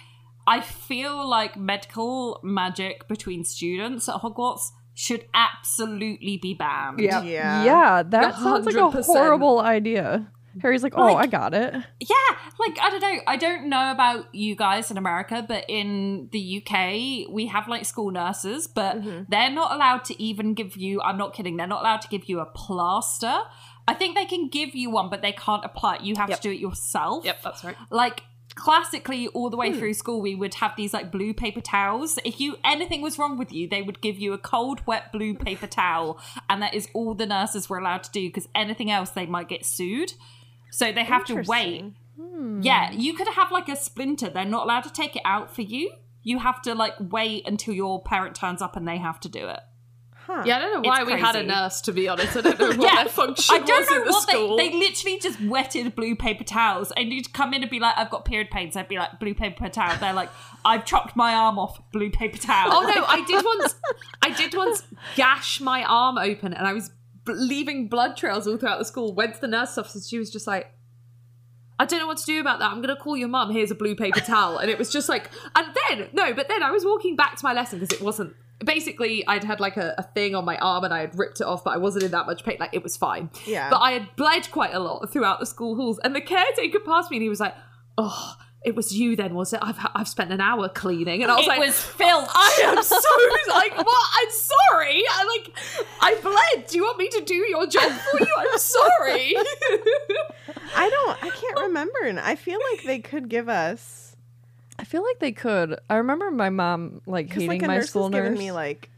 I feel like medical magic between students at Hogwarts should absolutely be banned. Yeah. Yeah. Yeah, that sounds like a horrible idea. Harry's like, oh, Like- I got it. Yeah, like I don't know. I don't know about you guys in America, but in the UK, we have like school nurses, but mm-hmm. they're not allowed to even give you. I'm not kidding. They're not allowed to give you a plaster. I think they can give you one, but they can't apply it. You have Yep. to do it yourself. Yep, that's right. Like classically, all the way hmm. through school, we would have these like blue paper towels. If you anything was wrong with you, they would give you a cold, wet blue <laughs> paper towel, and that is all the nurses were allowed to do because anything else they might get sued. So they have to wait. Interesting. Hmm. Yeah, you could have like a splinter. They're not allowed to take it out for you. You have to like wait until your parent turns up and they have to do it. Huh. Yeah, I don't know why It's we had a nurse, to be honest. I don't <laughs> know what Yeah, their function I don't was know in the what school. they they literally just wetted blue paper towels and you'd come in and be like, I've got period pains. I'd be like, blue paper towel. They're like, I've chopped my arm off, blue paper towel. Oh no, I did once. <laughs> I did once gash my arm open, and I was b- leaving blood trails all throughout the school. Went to the nurse's office, and she was just like, "I don't know what to do about that. I'm gonna call your mum. Here's a blue paper towel." And it was just like, and then no, but then I was walking back to my lesson because it wasn't. Basically, I'd had like a, a thing on my arm and I had ripped it off, but I wasn't in that much pain. Like it was fine. Yeah. But I had bled quite a lot throughout the school halls, and the caretaker passed me and he was like, "Oh." It was you then, was it? I've I've spent an hour cleaning, and I was it like, was filth. I am so like what? I'm sorry. I like I bled. Do you want me to do your job for you? I'm sorry. <laughs> I don't. I can't remember. And I feel like they could give us I feel like they could. I remember my mom like because hating like a my nurse school nurse. given me like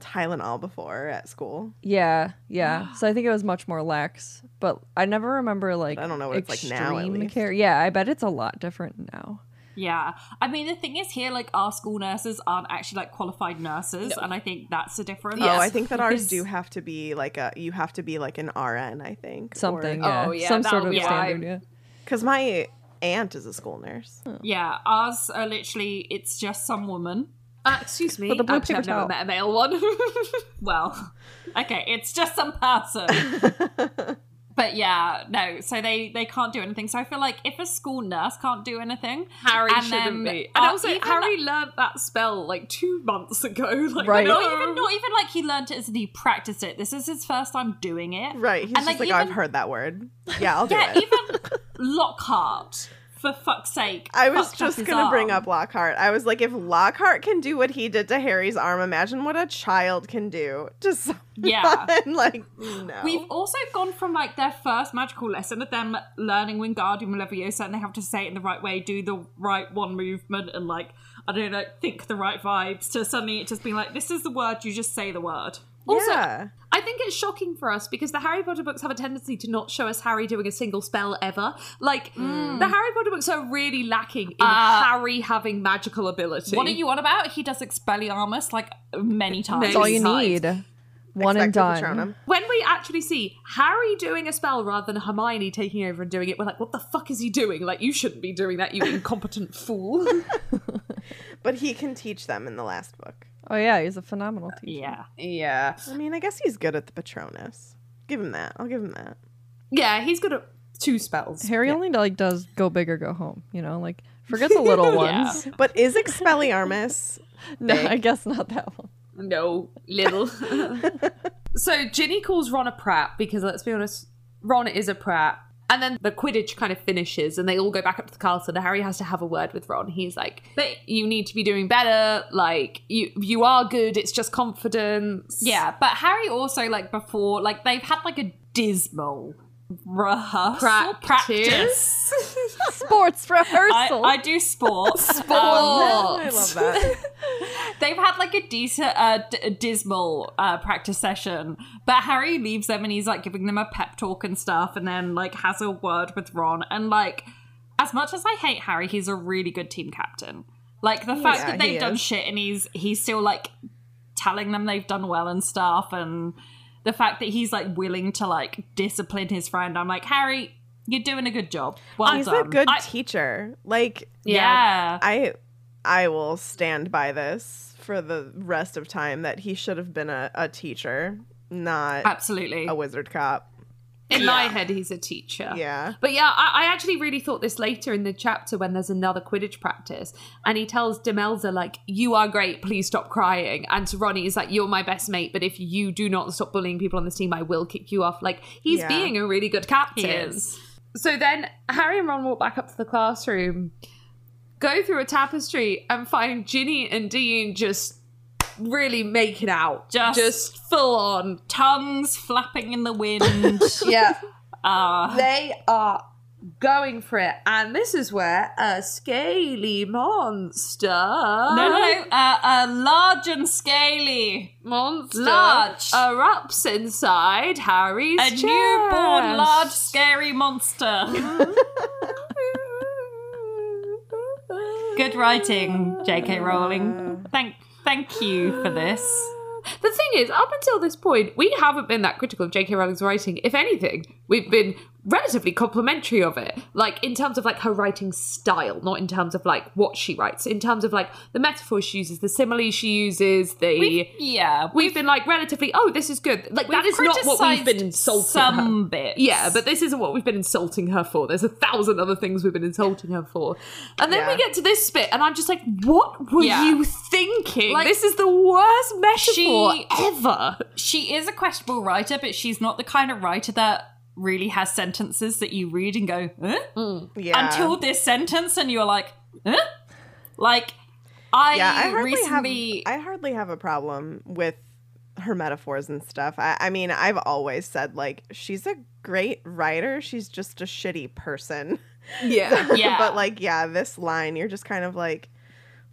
Tylenol before at school. yeah, yeah. <gasps> so I think it was much more lax, but I never remember like I don't know what it's like now, at least. care. Yeah, I bet it's a lot different now. Yeah. I mean, the thing is here, like, our school nurses aren't actually like qualified nurses, and I think that's the difference. Oh, I think that ours do have to be like a. You have to be like an RN. I think Something. Oh, yeah. yeah, Some sort of be standard. Yeah. because my aunt is a school nurse. Yeah, ours are literally, it's just some woman. Uh, excuse me. The blue Actually, I've never towel. met a male one. <laughs> Well, okay, it's just some person. <laughs> but yeah, no, so they they can't do anything. So I feel like if a school nurse can't do anything, Harry and shouldn't then, be. And uh, also, even Harry learned that spell like two months ago. <laughs> Like, Right. no. not even not even like he learned it as he practiced it. This is his first time doing it. Right. He's And, just like, like, "Oh, I've heard that word. <laughs> Yeah, I'll do Yeah, it. even Lockhart, for fuck's sake. I was just gonna bring up Lockhart. I was like, if Lockhart can do what he did to Harry's arm, imagine what a child can do to <laughs> someone. Yeah. <laughs> like, no. We've also gone from like their first magical lesson of them learning Wingardium Leviosa and they have to say it in the right way, do the right one movement, and like I don't know, think the right vibes. To suddenly it just being like, this is the word, you just say the word. Also, yeah. I I think it's shocking for us because the Harry Potter books have a tendency to not show us Harry doing a single spell ever. Like the Harry Potter books are really lacking in Uh, Harry having magical ability. What are you on about? He does Expelliarmus like many times. That's all you times. need. One and done. When we actually see Harry doing a spell rather than Hermione taking over and doing it, we're like, what the fuck is he doing? Like, you shouldn't be doing that, you <laughs> incompetent fool. <laughs> But he can teach them in the last book. Oh yeah, he's a phenomenal teacher. Yeah. yeah. I mean, I guess he's good at the Patronus. Give him that. I'll give him that. Yeah, he's good at two spells. Harry only like does go big or go home. You know, like forget the little <laughs> Yeah. ones. But is Expelliarmus <laughs> No, I guess not that one. No, little. <laughs> so Ginny calls Ron a prat because let's be honest, Ron is a prat. And then the Quidditch kind of finishes and they all go back up to the castle and Harry has to have a word with Ron. He's like, but you need to be doing better. Like, you you are good. It's just confidence. Yeah, but Harry also like before like they've had like a dismal rehearsal Practice. practice. <laughs> Sports I, rehearsal. I do sports. <laughs> Um, I love that. <laughs> they've had like a decent, uh, d- dismal uh, practice session, but Harry leaves them and he's like giving them a pep talk and stuff, and then like has a word with Ron. And like, as much as I hate Harry, he's a really good team captain. Like the fact Yeah, that they've done is. shit and he's he's still like telling them they've done well and stuff, and the fact that he's like willing to like discipline his friend. I'm like, Harry, you're doing a good job. Well He's done. a good I- teacher. Like, yeah. I I will stand by this for the rest of time that he should have been a, a teacher, not Absolutely. a wizard cop. In my head, he's a teacher. Yeah. But yeah, I, I actually really thought this later in the chapter when there's another Quidditch practice, and he tells Demelza like, "You are great. Please stop crying." And to Ronnie, he's like, "You're my best mate, but if you do not stop bullying people on this team, I will kick you off." Like he's Yeah. being a really good captain. So then Harry and Ron walk back up to the classroom, go through a tapestry, and find Ginny and Dean just really making out, Just- just full on. Tongues flapping in the wind. <laughs> Yeah. uh, <laughs> they are going for it, and this is where a scaly monster, no, no, no. Uh, uh, large and scaly. monster, Large. erupts inside Harry's A chest. newborn, large, scary monster. <laughs> Good writing, J.K. Rowling. Thank, thank you for this. The thing is, up until this point, we haven't been that critical of J.K. Rowling's writing. If anything, we've been relatively complimentary of it. Like in terms of like her writing style, not in terms of like what she writes. In terms of like the metaphors she uses, the simile she uses, the Yeah, we've been like relatively. Oh, this is good. Like that is not what we've been insulting her. some bits. Yeah, but this isn't what we've been insulting her for. There's a thousand other things we've been insulting her for. And then we get to this bit, and I'm just like, what were Yeah. you thinking? Like, this is the worst metaphor she- ever. she is a questionable writer, but she's not the kind of writer that really has sentences that you read and go, huh? Yeah. Until this sentence, and you're like, huh? Like, I, yeah, I hardly recently. have I hardly have a problem with her metaphors and stuff. I, I mean, I've always said like she's a great writer. She's just a shitty person. Yeah. <laughs> Yeah. but like, yeah, this line, you're just kind of like,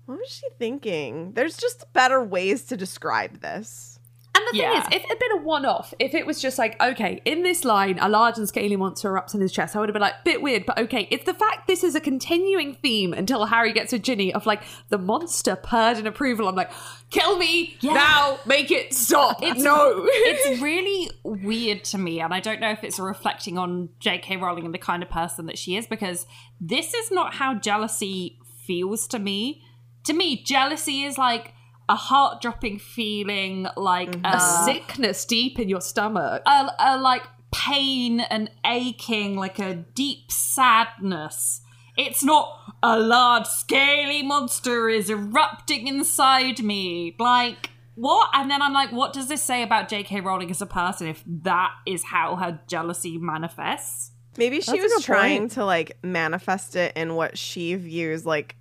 what was she thinking? There's just better ways to describe this. And the Yeah. thing is, if it had been a one off, if it was just like, okay, in this line, a large and scaly monster erupts in his chest, I would have been like, bit weird, but okay. It's the fact this is a continuing theme until Harry gets with Ginny of like, the monster purred in approval. I'm like, kill me now, make it stop. no. <laughs> it's really weird to me, and I don't know if it's reflecting on J.K. Rowling and the kind of person that she is, because this is not how jealousy feels to me. To me, jealousy is like a heart dropping feeling, like a a, sickness deep in your stomach. a, a like pain and aching, like a deep sadness. It's not a large scaly monster is erupting inside me. Like, what? And then I'm like, what does this say about J.K. Rowling as a person if that is how her jealousy manifests? Maybe she That's was trying point. to like manifest it in what she views like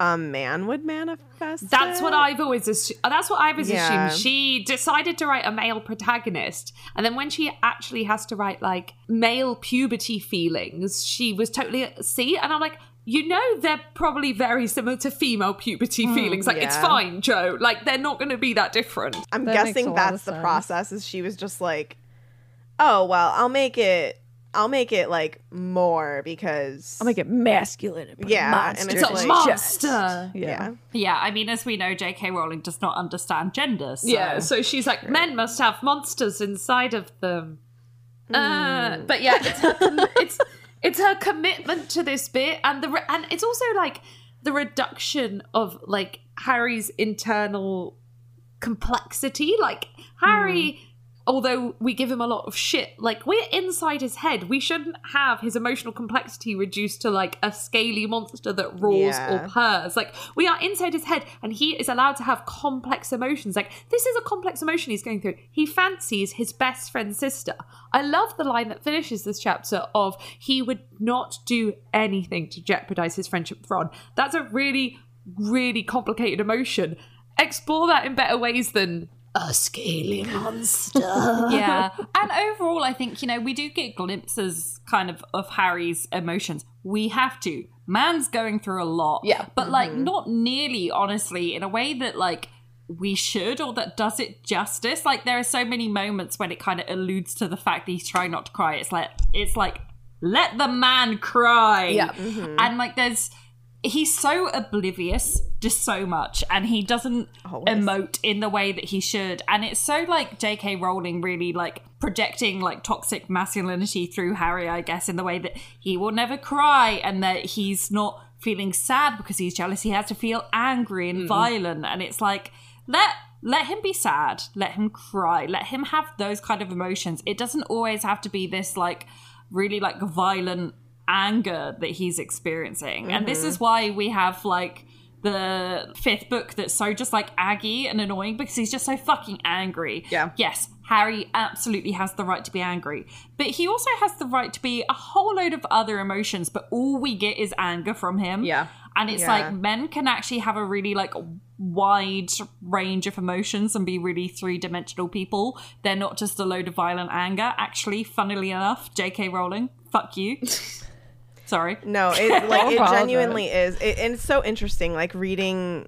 a man would manifest. That's it. Uh, what I've always assumed. That's what I've always Yeah. assumed. She decided to write a male protagonist, and then when she actually has to write like male puberty feelings, she was totally see. And I'm like, you know they're probably very similar to female puberty mm, feelings. Like it's fine, Joe. Like they're not going to be that different. I'm That guessing that's the sense. process. Is she was just like, oh well, I'll make it. I'll make it like more because I'll make it masculine. And Yeah, monster and It's it's a like- monster. Yeah. yeah. Yeah, I mean, as we know, J.K. Rowling does not understand gender. So. Yeah, so she's like, men must have monsters inside of them. Uh, but yeah, it's her, <laughs> it's it's her commitment to this bit, and the re- and it's also like the reduction of like Harry's internal complexity. Like Harry, although we give him a lot of shit, like we're inside his head. We shouldn't have his emotional complexity reduced to like a scaly monster that roars Yeah. or purrs. Like we are inside his head, and he is allowed to have complex emotions. Like this is a complex emotion he's going through. He fancies his best friend's sister. I love the line that finishes this chapter of he would not do anything to jeopardize his friendship with Ron. That's a really, really complicated emotion. Explore that in better ways than a scaly monster. <laughs> yeah. And overall i think you know we do get glimpses kind of of harry's emotions. We have to. Man's going through a lot. Yeah. but like mm-hmm. not nearly honestly in a way that like we should or that does it justice. Like there are so many moments when it kind of alludes to the fact that he's trying not to cry. It's like it's like let the man cry. Yeah. Mm-hmm. and like there's he's so oblivious to so much and he doesn't Always. emote in the way that he should. And it's so like jk rowling really like projecting like toxic masculinity through harry i guess in the way that he will never cry and that he's not feeling sad because he's jealous. He has to feel angry and violent. And it's like let let him be sad. Let him cry. Let him have those kind of emotions. It doesn't always have to be this like really like violent anger that he's experiencing. And this is mm-hmm. why we have like the fifth book that's so just like aggy and annoying because he's just so fucking angry. Yeah. Yes, Harry absolutely has the right to be angry, but he also has the right to be a whole load of other emotions, but all we get is anger from him. Yeah. And it's Yeah. like men can actually have a really like wide range of emotions and be really three-dimensional people. They're not just a load of violent anger. Actually, funnily enough, J.K. Rowling, fuck you. <laughs> Sorry. No, it <laughs> like it genuinely is, it, and it's so interesting. Like reading,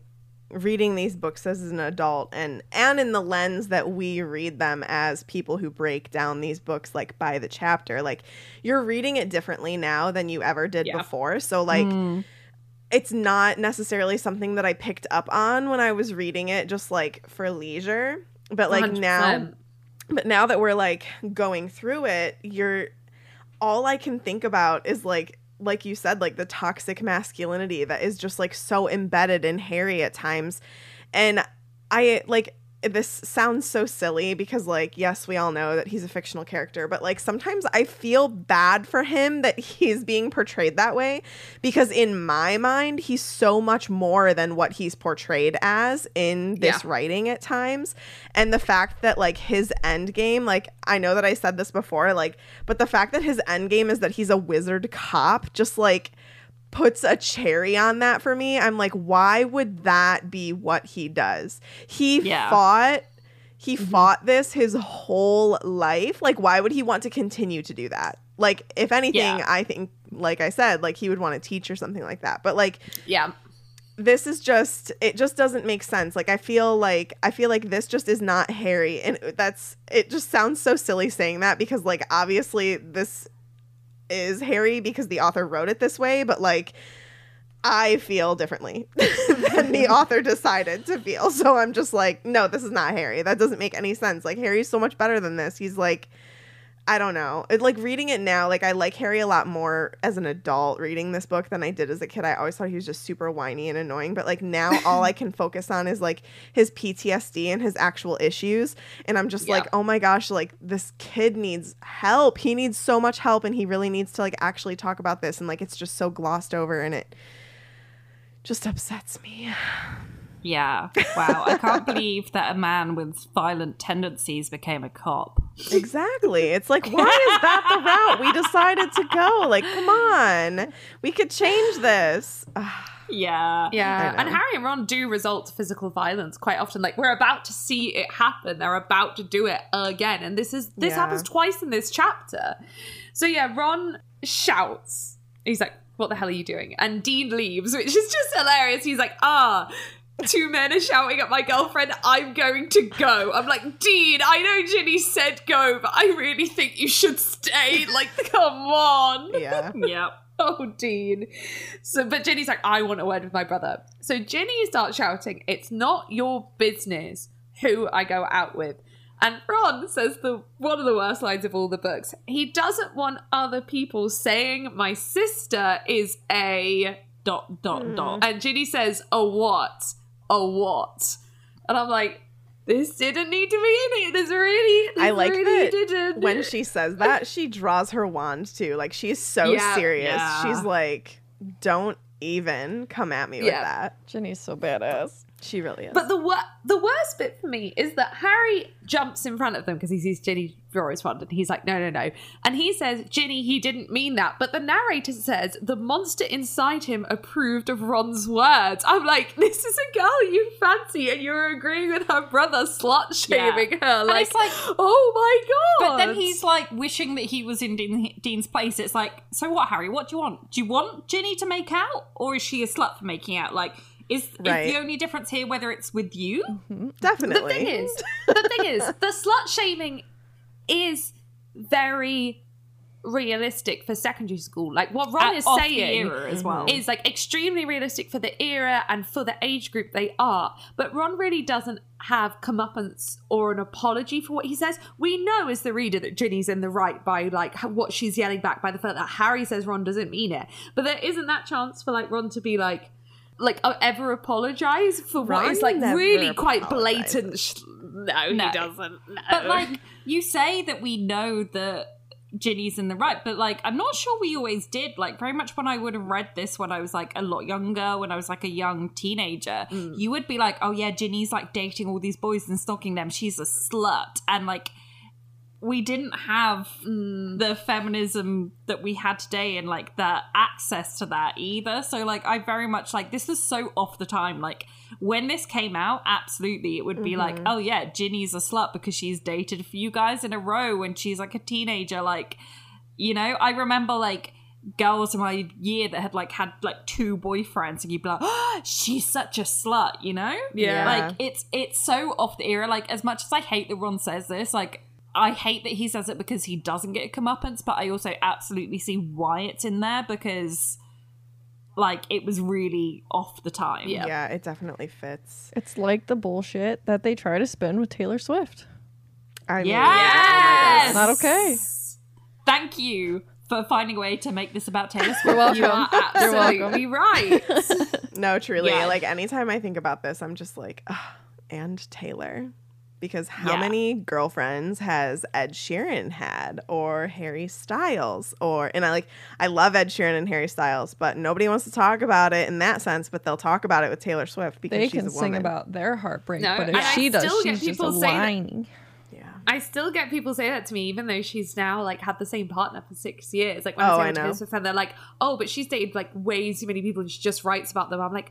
reading these books as an adult, and and in the lens that we read them as people who break down these books like by the chapter. Like you're reading it differently now than you ever did Yeah. before. So like. Hmm. It's not necessarily something that I picked up on when I was reading it, just like for leisure. But like now, 100%. but now that we're like going through it, you're all I can think about is like like you said like the toxic masculinity that is just like so embedded in Harry at times. And I like this sounds so silly because like yes, we all know that he's a fictional character, but like sometimes I feel bad for him that he's being portrayed that way because in my mind he's so much more than what he's portrayed as in this Yeah. writing at times and the fact that like his end game like i know that i said this before like but the fact that his end game is that he's a wizard cop just like puts a cherry on that for me i'm like why would that be what he does? He Yeah. fought he mm-hmm. fought this his whole life. Like why would he want to continue to do that? Like if anything Yeah. i think like i said like he would want to teach or something like that. But like Yeah. this is just it just doesn't make sense. Like i feel like i feel like this just is not harry. And that's it just sounds so silly saying that because like obviously this is harry because the author wrote it this way but like i feel differently <laughs> than the <laughs> author decided to feel. So i'm just like no this is not harry. That doesn't make any sense. Like harry's so much better than this. He's like I don't know. It, like reading it now, like I like Harry a lot more as an adult reading this book than I did as a kid. I always thought he was just super whiny and annoying, but like now all I can focus on is like his PTSD and his actual issues. And I'm just like, oh my gosh, like this kid needs help. He needs so much help and he really needs to like actually talk about this. And like it's just so glossed over and it just upsets me. Yeah. Wow. I can't believe that a man with violent tendencies became a cop. Exactly. It's like, <laughs> why is that the route we decided to go? Like, come on. We could change this. <sighs> Yeah. Yeah, and. Harry and Ron do result to physical violence quite often. Like we're about to see it happen, they're about to do it again, and this is this Yeah. happens twice in this chapter. So yeah, Ron shouts. He's like, what the hell are you doing? And Dean leaves, which is just hilarious. He's like, ah, two men are shouting at my girlfriend. I'm going to go. I'm like, Dean, I know Ginny said go, but I really think you should stay. <laughs> Like, come on. Yeah. <laughs> Yep. Oh, Dean. So, but Ginny's like, I want a word with my brother. So Ginny starts shouting, It's not your business who I go out with. And Ron says the one of the worst lines of all the books. He doesn't want other people saying my sister is a Dot dot dot. Hmm. and Ginny says, A what? A what? And I'm like, this didn't need to be in it. This really, this I like really that didn't. when she says that, she draws her wand too. Like she's so Yeah, serious. yeah. She's like, don't even come at me with that. Ginny's so badass. She really is. But the wor- the worst bit for me is that Harry jumps in front of them because he sees Ginny Rory's wand and he's like, no, no, no. And he says, Ginny, he didn't mean that. But the narrator says the monster inside him approved of Ron's words. I'm like, this is a girl you fancy and you're agreeing with her brother slut shaming her. Like, it's like- oh my god. But then he's like wishing that he was in Dean, Dean's place. It's like, so what, Harry? What do you want? Do you want Ginny to make out, or is she a slut for making out? Like, is, Right. is the only difference here whether it's with you? Definitely. The thing is, <laughs> the thing is, the slut shaming is very realistic for secondary school. Like what Ron At- is saying era as well. is like extremely realistic for the era and for the age group they are. But Ron really doesn't have comeuppance or an apology for what he says. We know as the reader that Ginny's in the right by like what she's yelling back by the fact that Harry says Ron doesn't mean it. But there isn't that chance for like Ron to be like like uh, ever apologize for what Ron is like really quite apologizes. blatant. Sh- no, No. he doesn't. No. But like, <laughs> you say that we know that Ginny's in the right, but like, I'm not sure we always did. Like, very much when I would have read this when I was like a lot younger, when I was like a young teenager, you would be like, oh yeah, Ginny's like dating all these boys and stalking them. She's a slut. And like, we didn't have mm. the feminism that we had today and like the access to that either. So like I very much like this is so off the time. Like when this came out, absolutely it would be like, mm-hmm. oh yeah, Ginny's a slut because she's dated a few guys in a row when she's like a teenager. Like, you know, I remember like girls in my year that had like had like two boyfriends and you'd be like, oh, she's such a slut, you know? Yeah. Like it's it's so off the era. Like as much as I hate that Ron says this, like I hate that he says it because he doesn't get a comeuppance, but I also absolutely see why it's in there because like it was really off the time. Yeah. Yeah, it definitely fits. It's like the bullshit that they try to spin with Taylor Swift. I mean, Yes! Not okay. Thank you for finding a way to make this about Taylor Swift. You're welcome. you are absolutely right. <laughs> No, truly. Yeah. Like anytime I think about this, I'm just like, Ugh, and Taylor. Because how Yeah. many girlfriends has Ed Sheeran had or Harry Styles or and I like I love Ed Sheeran and Harry Styles, but nobody wants to talk about it in that sense, but they'll talk about it with Taylor Swift because They she's can sing about their heartbreak, No, but and if I she does, still she's just people say whining. yeah. I still get people say that to me, even though she's now like had the same partner for six years. Like when Oh, I say I know. Taylor Swift, and they're like, "Oh, but she's dated like way too many people, and she just writes about them." I'm like,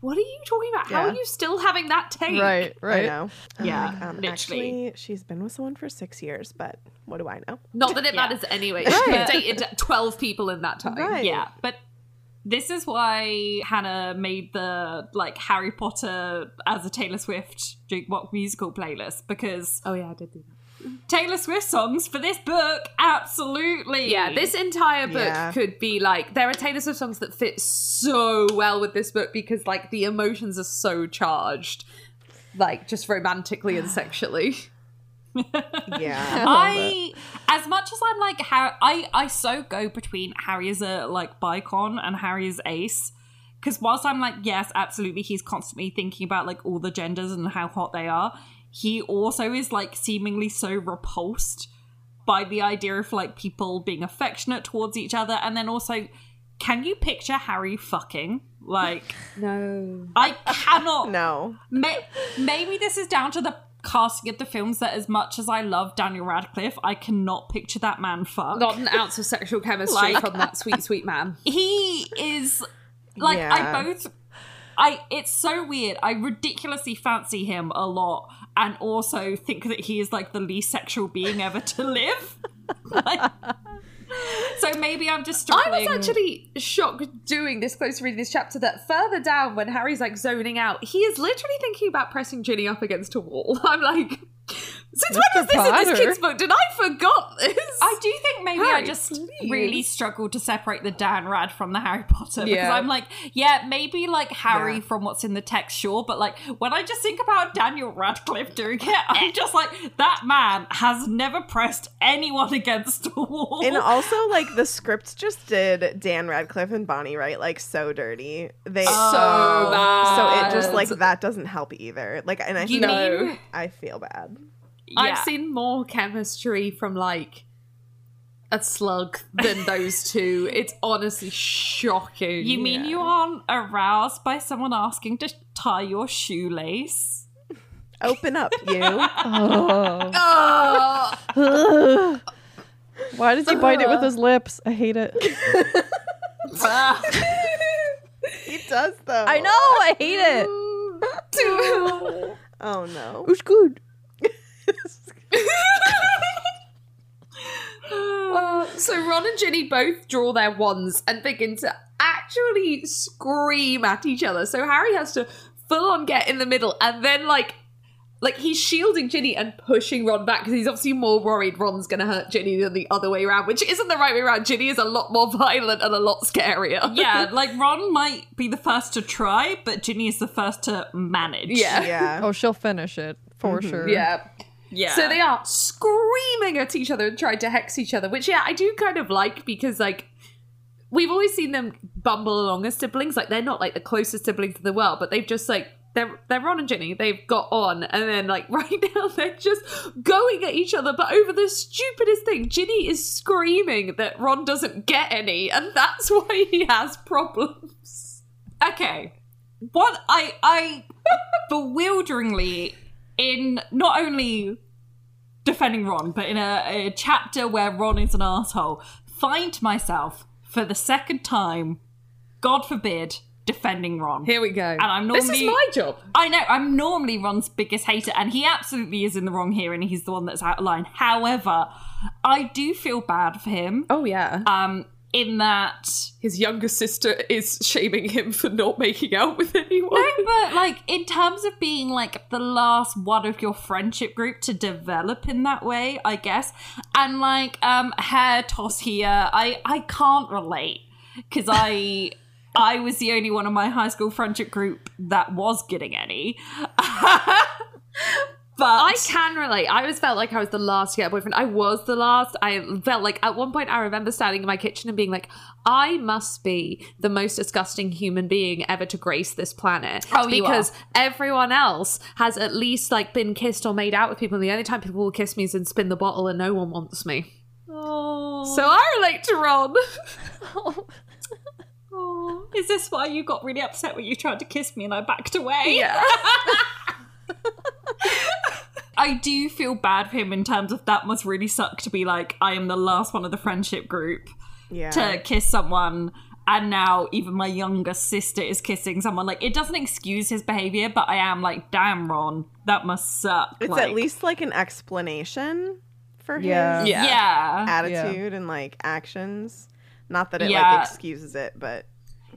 "What are you talking about? How are you still having that take?" Right, right. know. I'm Yeah, like, um, literally. Actually, she's been with someone for six years, but what do I know? Not that it Yeah. matters anyway. <laughs> She's dated twelve people in that time. Right. Yeah, but this is why Hannah made the like Harry Potter as a Taylor Swift jukebox musical playlist because Oh yeah, I did do that. Taylor Swift songs for this book, absolutely. Yeah, this entire book Yeah. could be like there are Taylor Swift songs that fit so well with this book because like the emotions are so charged, like just romantically and sexually. <sighs> Yeah. <laughs> I, as much as I'm like Harry, I I so go between Harry as a like bicon and Harry as ace. Because whilst I'm like, yes, absolutely, he's constantly thinking about like all the genders and how hot they are. He also is like seemingly so repulsed by the idea of like people being affectionate towards each other, and then also, can you picture Harry fucking like? <laughs> No. I cannot. <laughs> no. May- maybe this is down to the casting of the films that as much as I love Daniel Radcliffe, I cannot picture that man fuck. Not an ounce of sexual chemistry Like- from that sweet, sweet man. <laughs> he is like Yeah. I both I it's so weird. I ridiculously fancy him a lot and also think that he is like the least sexual being ever to live. Like, <laughs> So maybe I'm just I was actually shocked doing this close to reading this chapter that further down when Harry's like zoning out, he is literally thinking about pressing Ginny up against a wall. <laughs> I'm like, since when Mr. was this in Potter. this kid's book? Did I forgot this? I do think maybe I just please. really struggled to separate the Dan Rad from the Harry Potter because Yeah. I'm like, yeah, maybe like Harry Yeah. from what's in the text, sure, but like when I just think about Daniel Radcliffe doing it, I'm just like, that man has never pressed anyone against a wall. And also, <laughs> like the scripts just did Dan Radcliffe and Bonnie Wright like so dirty. They so bad. so it just like that doesn't help either. Like, and I You feel, mean- I feel bad. I've seen more chemistry from like a slug than those <laughs> two. It's honestly shocking. You mean you aren't aroused by someone asking to tie your shoelace? Open up, you. <laughs> Oh. Oh, <sighs> Why does he bite it with his ah. lips? I hate it. <laughs> he does though. I know. I hate it. Oh no. It's good. Uh, so Ron and Ginny both draw their wands and begin to actually scream at each other. So Harry has to full on get in the middle and then like like he's shielding Ginny and pushing Ron back because he's obviously more worried Ron's going to hurt Ginny than the other way around, which isn't the right way around. Ginny is a lot more violent and a lot scarier. <laughs> Yeah, <laughs> like Ron might be the first to try, but Ginny is the first to manage. Yeah. Yeah. Oh, she'll finish it for sure. Yeah. Yeah. So they are screaming at each other and trying to hex each other, which yeah, I do kind of like because like we've always seen them bumble along as siblings. Like they're not like the closest siblings in the world, but they've just like they're they're Ron and Ginny. They've got on, and then like <laughs> right now they're just going at each other, but over the stupidest thing. Ginny is screaming that Ron doesn't get any, and <laughs> that's why he has problems. okay what i i bewilderingly in not only defending ron but in a, a chapter where ron is an asshole find myself for the second time god forbid defending ron Here we go. and i'm this is my job. I know I'm normally Ron's biggest hater, and he absolutely is in the wrong here, and he's the one that's out of line. However, I do feel bad for him. Oh yeah. Um, in that His younger sister is shaming him for not making out with anyone. No, but like in terms of being like the last one of your friendship group to develop in that way, I guess. And like um hair toss here, I I can't relate because I <laughs> I was the only one in my high school friendship group that was getting any. <laughs> but I can relate. I always felt like I was the last to get a boyfriend. I was the last. I felt like at one point I remember standing in my kitchen and being like, I must be the most disgusting human being ever to grace this planet. Oh, you because everyone else has at least like been kissed or made out with people. And the only time people will kiss me is in spin the bottle and no one wants me. Oh, So I relate to Ron. oh. <laughs> is this why you got really upset when you tried to kiss me and I backed away? yeah. <laughs> <laughs> I do feel bad for him in terms of that must really suck to be like, I am the last one of the friendship group Yeah. to kiss someone. And now even my younger sister is kissing someone. Like it doesn't excuse his behavior, but I am like, damn, Ron, that must suck. it's Like, at least like an explanation for Yeah. his Yeah. yeah, attitude and like actions. Not that it Yeah. like excuses it, but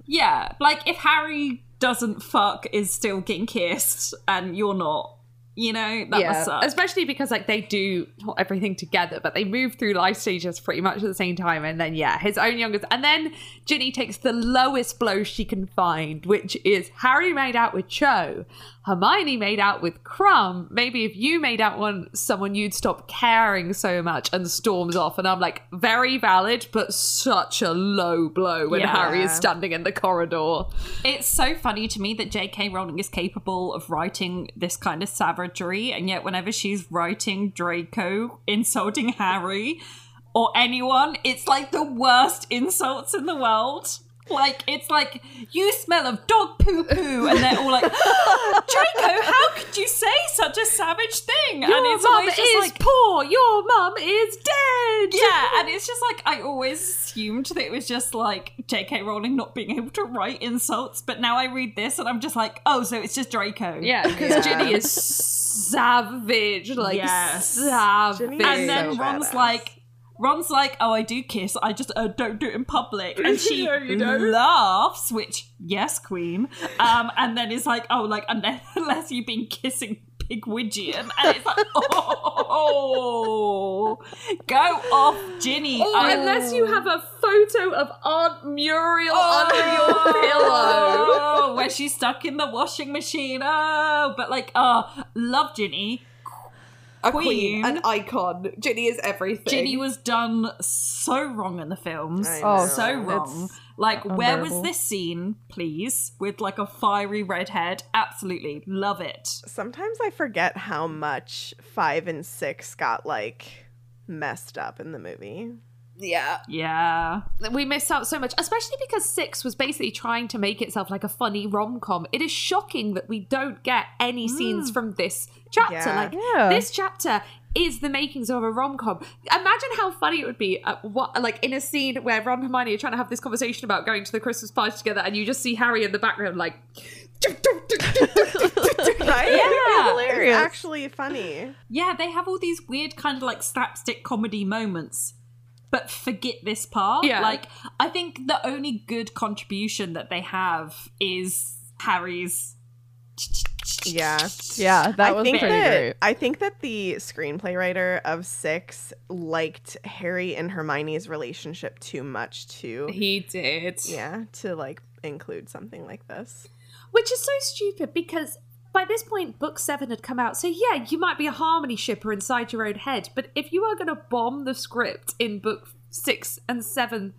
yeah. Like if Harry doesn't fuck is still getting kissed and you're not, you know, that must suck. Especially because like they do not everything together, but they move through life stages pretty much at the same time. And then yeah, his own youngest, and then Ginny takes the lowest blow she can find, which is Harry made out with Cho, Hermione made out with Krum. Maybe if you made out with someone, you'd stop caring so much, and storms off. And I'm like, very valid, but such a low blow when Yeah. Harry is standing in the corridor. It's so funny to me that J.K. Rowling is capable of writing this kind of savagery, and yet whenever she's writing Draco insulting Harry or anyone, it's like the worst insults in the world. Like it's like you smell of dog poo poo, and they're all like, <laughs> Draco, how could you say such a savage thing? Your and it's mum always is like, poor. Your mum is dead. yeah, and it's just like I always assumed that it was just like J.K. Rowling not being able to write insults, but now I read this and I'm just like, oh, so it's just Draco. Yeah, because Ginny is savage, like Yes. savage. Ginny and then so Ron's badass. like, Ron's like, "Oh, I do kiss. I just uh, don't do it in public," and <laughs> she No, laughs, which yes, Queen. Um, and then is like, "Oh, like unless, <laughs> unless you've been kissing Pigwidgeon," and it's like, <laughs> "Oh, go off, Ginny." Oh, I- unless you have a photo of Aunt Muriel under your pillow. Oh, where she's stuck in the washing machine. Oh, but like, oh, love Ginny. A queen. an icon. Ginny is everything. Ginny was done so wrong in the films. Oh, so wrong. it's Like, where was this scene, please? With like a fiery redhead. Absolutely. Love it. Sometimes I forget how much five and six got like messed up in the movie. Yeah. Yeah. We missed out so much, especially because Six was basically trying to make itself like a funny rom com. It is shocking that we don't get any scenes from this chapter. Yeah. Like, Yeah. this chapter is the makings of a rom com. Imagine how funny it would be, uh, what like in a scene where Ron and Hermione are trying to have this conversation about going to the Christmas party together, and you just see Harry in the background, like. <laughs> Right? Yeah. hilarious. It's actually funny. Yeah, they have all these weird kind of like slapstick comedy moments. But forget this part. Yeah. Like, I think the only good contribution that they have is Harry's. Yeah. Yeah, that I was think pretty that, great. I think that the screenplay writer of Six liked Harry and Hermione's relationship too much too. He did. yeah, to like include something like this. Which is so stupid because by this point, book seven had come out. So, yeah, you might be a harmony shipper inside your own head. But if you are going to bomb the script in book six and seven,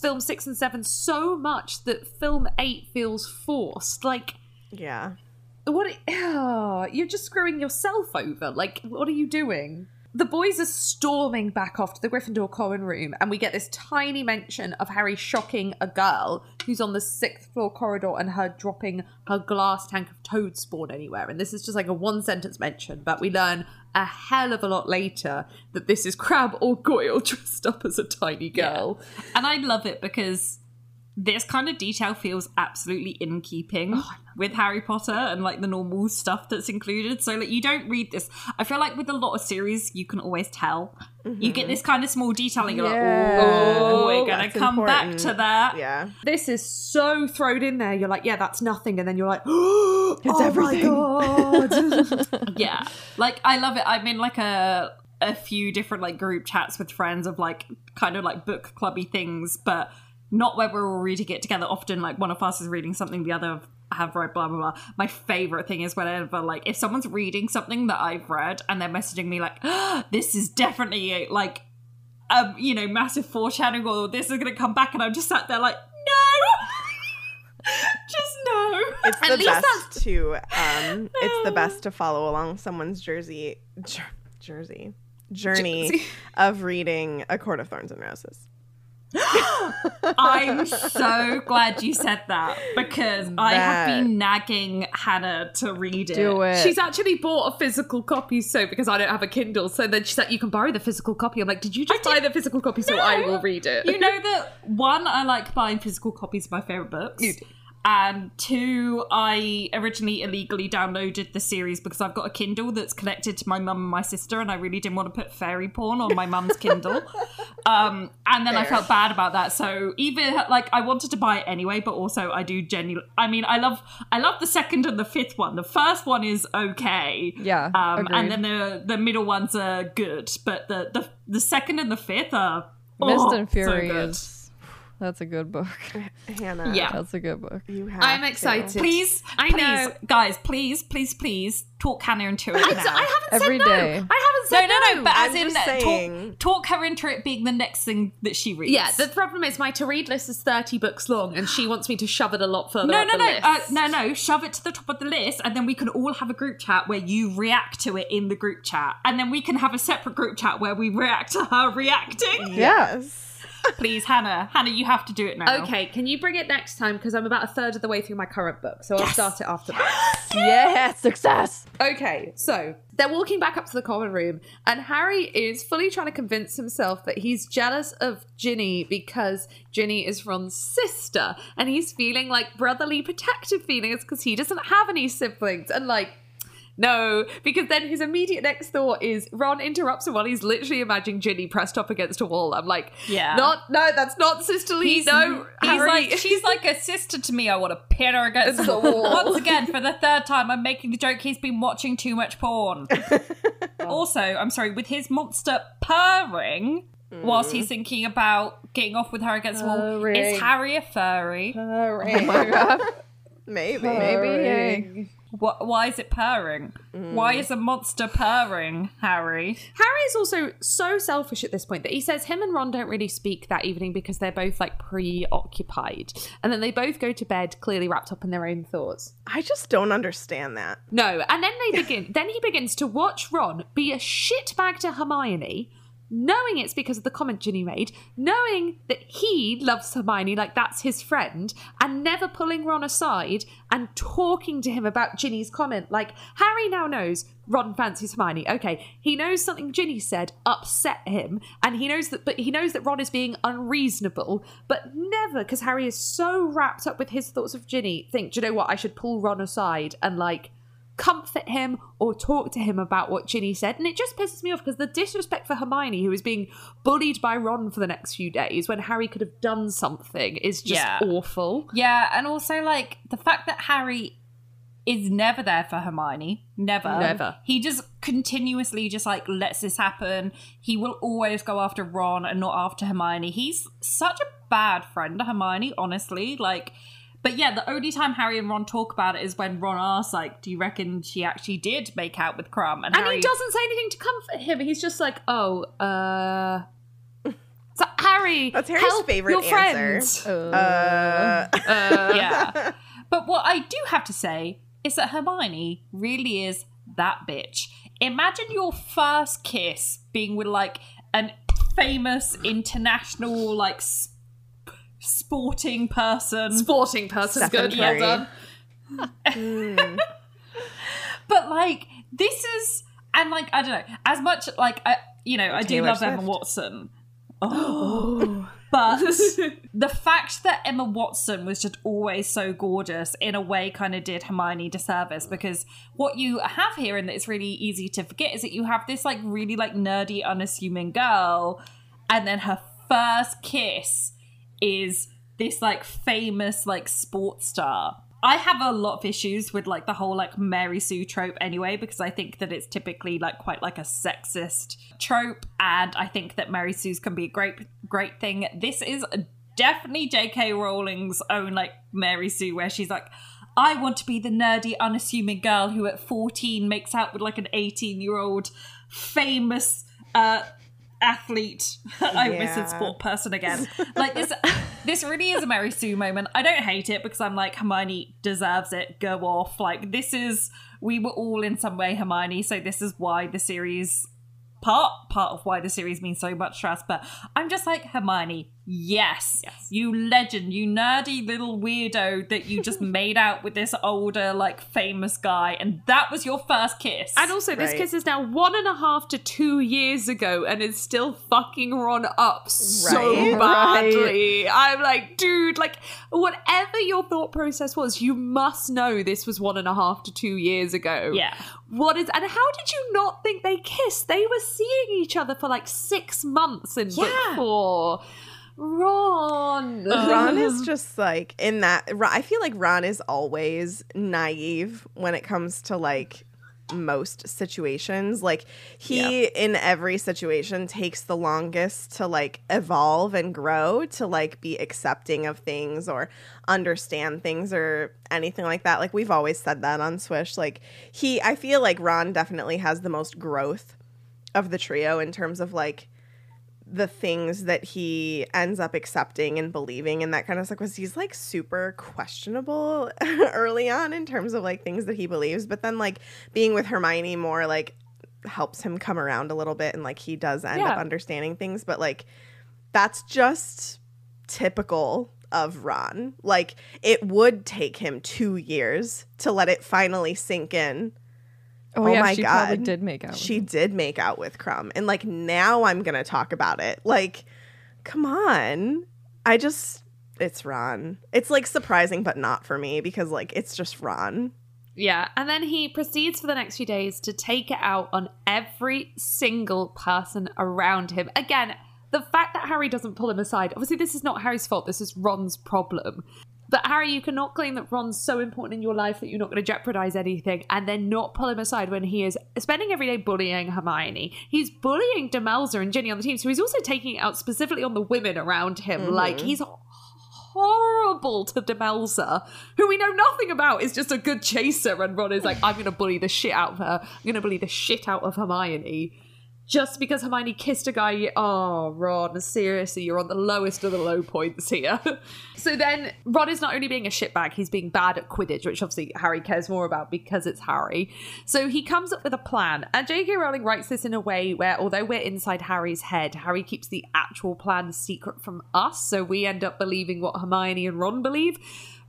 film six and seven, so much that film eight feels forced, like, Yeah. what? Oh, <sighs> you're just screwing yourself over. Like, what are you doing? The boys are storming back off to the Gryffindor common room, and we get this tiny mention of Harry shocking a girl who's on the sixth floor corridor and her dropping her glass tank of toad spawn anywhere. And this is just like a one sentence mention, but we learn a hell of a lot later that this is Crabbe or Goyle <laughs> dressed up as a tiny girl. And I love it because this kind of detail feels absolutely in keeping with Harry Potter and like the normal stuff that's included. So like you don't read this. I feel like with a lot of series, you can always tell. You get this kind of small detailing. You're Yeah. like, oh, we're gonna That's come back to that. Yeah. This is so thrown in there. You're like, yeah, that's nothing, and then you're like, <gasps> oh It's everything. god. <laughs> yeah like i love it i'm in like a a few different like group chats with friends of like kind of like book clubby things but not where we're all reading it together. Often like one of us is reading something the other have read blah blah blah. My favorite thing is whenever like if someone's reading something that i've read and they're messaging me like this is definitely like um you know massive foreshadowing or this is gonna come back and i'm just sat there like no! <laughs> Just no. It's At the least best to um it's the best to follow along someone's jersey jer- jersey journey Jersey. of reading A Court of Thorns and Roses. <gasps> I'm so glad you said that because I have been nagging Hannah to read it. Do it. She's actually bought a physical copy, so because I don't have a Kindle, so then she's like, "You can borrow the physical copy." I'm like, "Did you just buy the physical copy so I will read it?" You know that one, I like buying physical copies of my favorite books. You do. And two, I originally illegally downloaded the series because I've got a Kindle that's connected to my mum and my sister, and I really didn't want to put fairy porn on my mum's Kindle. <laughs> Um, and then I felt bad about that. So even like I wanted to buy it anyway, but also I do genuinely. I mean, I love I love the second and the fifth one. The first one is okay. Yeah, Um, and then the the middle ones are good, but the the the second and the fifth are Mist oh, and so Fury good. Is that's a good book. <laughs> Hannah. Yeah. That's a good book. You have I'm to. excited. Please, I please, know. guys, please, please, please talk Hannah into it I, now. I haven't Every said no. I haven't said no, said no, no, but as I'm in uh, saying. talk, talk her into it being the next thing that she reads. Yeah, the problem is my to read list is 30 books long, and she wants me to shove it a lot further. no, up no, the no, list. uh, no, no. Shove it to the top of the list, and then we can all have a group chat where you react to it in the group chat, and then we can have a separate group chat where we react to her reacting. Yes. Please, Hannah, Hannah, you have to do it now. Okay, can you bring it next time? Because I'm about a third of the way through my current book, so I'll start it after that. <gasps> Yeah, success. Okay, so they're walking back up to the common room, and Harry is fully trying to convince himself that he's jealous of Ginny because Ginny is Ron's sister, and he's feeling like brotherly protective feelings because he doesn't have any siblings. And like, No, because then his immediate next thought is Ron interrupts him while he's literally imagining Ginny pressed up against a wall. I'm like, Yeah. not no, that's not sisterly. He's, no, he's Harry. like <laughs> she's like a sister to me. I want to pin her against the wall. Once again, for the third time, I'm making the joke. He's been watching too much porn. <laughs> Oh. also, I'm sorry with his monster purring mm. whilst he's thinking about getting off with her against the wall. Is Harry a furry? oh my god. <laughs> Maybe. Maybe. Wh- why is it purring? Why mm. is a monster purring, Harry? Harry is also so selfish at this point that he says him and Ron don't really speak that evening because they're both like preoccupied, and then they both go to bed clearly wrapped up in their own thoughts. I just don't understand that. No, and then they begin. then he begins to watch Ron be a shitbag to Hermione, knowing it's because of the comment Ginny made, knowing that he loves Hermione like that's his friend, and never pulling Ron aside and talking to him about Ginny's comment. Like Harry now knows Ron fancies Hermione. Okay, he knows something Ginny said upset him, and he knows that, but he knows that Ron is being unreasonable, but never because Harry is so wrapped up with his thoughts of Ginny. Think, do you know what? I should pull Ron aside and like comfort him or talk to him about what Ginny said. And it just pisses me off because the disrespect for Hermione, who is being bullied by Ron for the next few days when Harry could have done something, is just Yeah. awful. Yeah, and also like the fact that Harry is never there for Hermione. Never. Never. He just continuously just like lets this happen. He will always go after Ron and not after Hermione. He's such a bad friend to Hermione, honestly. Like but yeah, the only time Harry and Ron talk about it is when Ron asks, like, do you reckon she actually did make out with Krum? And Harry, he doesn't say anything to comfort him. He's just like, oh, uh. So, Harry, <laughs> That's Harry's help favorite your answer. friends. Uh, <laughs> yeah. <laughs> But what I do have to say is that Hermione really is that bitch. Imagine your first kiss being with like an famous international like s- sporting person. Sporting person, Stephen good. Well Curry. done. Hmm. but like this is and like I don't know as much like I you know I do Taylor love Emma Watson. <gasps> Oh. but <laughs> the fact that Emma Watson was just always so gorgeous in a way kind of did Hermione disservice because what you have here and it's really easy to forget is that you have this like really like nerdy unassuming girl and then her first kiss is this like famous like sports star. I have a lot of issues with like the whole like Mary Sue trope anyway because I think that it's typically like quite like a sexist trope and I think that Mary Sue's can be a great great thing. This is definitely J.K. Rowling's own like Mary Sue where she's like I want to be the nerdy unassuming girl who at 14 makes out with like an 18 year old famous uh athlete. I almost said Yeah. sport person again. Like this <laughs> this really is a Mary Sue moment. I don't hate it because I'm like Hermione deserves it. Go off. Like this is we were all in some way Hermione, so this is why the series part part of why the series means so much to us. But I'm just like Hermione. Yes, you legend, you nerdy little weirdo that you just <laughs> made out with this older, like famous guy, and that was your first kiss. And also, this Right. kiss is now one and a half to two years ago and is still fucking Ron up so Right. badly. I'm like, dude, like, whatever your thought process was, you must know this was one and a half to two years ago. Yeah. What is, and how did you not think they kissed? They were seeing each other for like six months in book four. Ron. Ron is <laughs> just like in that. I feel like Ron is always naive when it comes to like most situations. Like he in every situation takes the longest to like evolve and grow to like be accepting of things or understand things or anything like that. Like we've always said that on Swish. Like he I feel like Ron definitely has the most growth of the trio in terms of like the things that he ends up accepting and believing and that kind of stuff because he's like super questionable <laughs> early on in terms of like things that he believes but then like being with hermione more like helps him come around a little bit and like he does end up understanding things but like that's just typical of ron. Like it would take him two years to let it finally sink in Oh, Oh yeah, my she probably God. did make out. with she him. did make out with Krum. And like now I'm gonna talk about it. Like, come on. I just it's Ron. It's like surprising but not for me because like it's just Ron. Yeah, and then he proceeds for the next few days to take it out on every single person around him. Again, the fact that Harry doesn't pull him aside, obviously, this is not Harry's fault, this is Ron's problem. But Harry, you cannot claim that Ron's so important in your life that you're not going to jeopardize anything and then not pull him aside when he is spending every day bullying Hermione. He's bullying Demelza and Ginny on the team, so he's also taking it out specifically on the women around him. Mm-hmm. Like, he's horrible to Demelza, who we know nothing about, is just a good chaser. And Ron is like, I'm going to bully the shit out of her. I'm going to bully the shit out of Hermione. Just because Hermione kissed a guy, oh, Ron, seriously, you're on the lowest of the low points here. <laughs> so then Ron is not only being a shitbag, he's being bad at Quidditch, which obviously Harry cares more about because it's Harry. So he comes up with a plan. And J.K. Rowling writes this in a way where, although we're inside Harry's head, Harry keeps the actual plan secret from us. So we end up believing what Hermione and Ron believe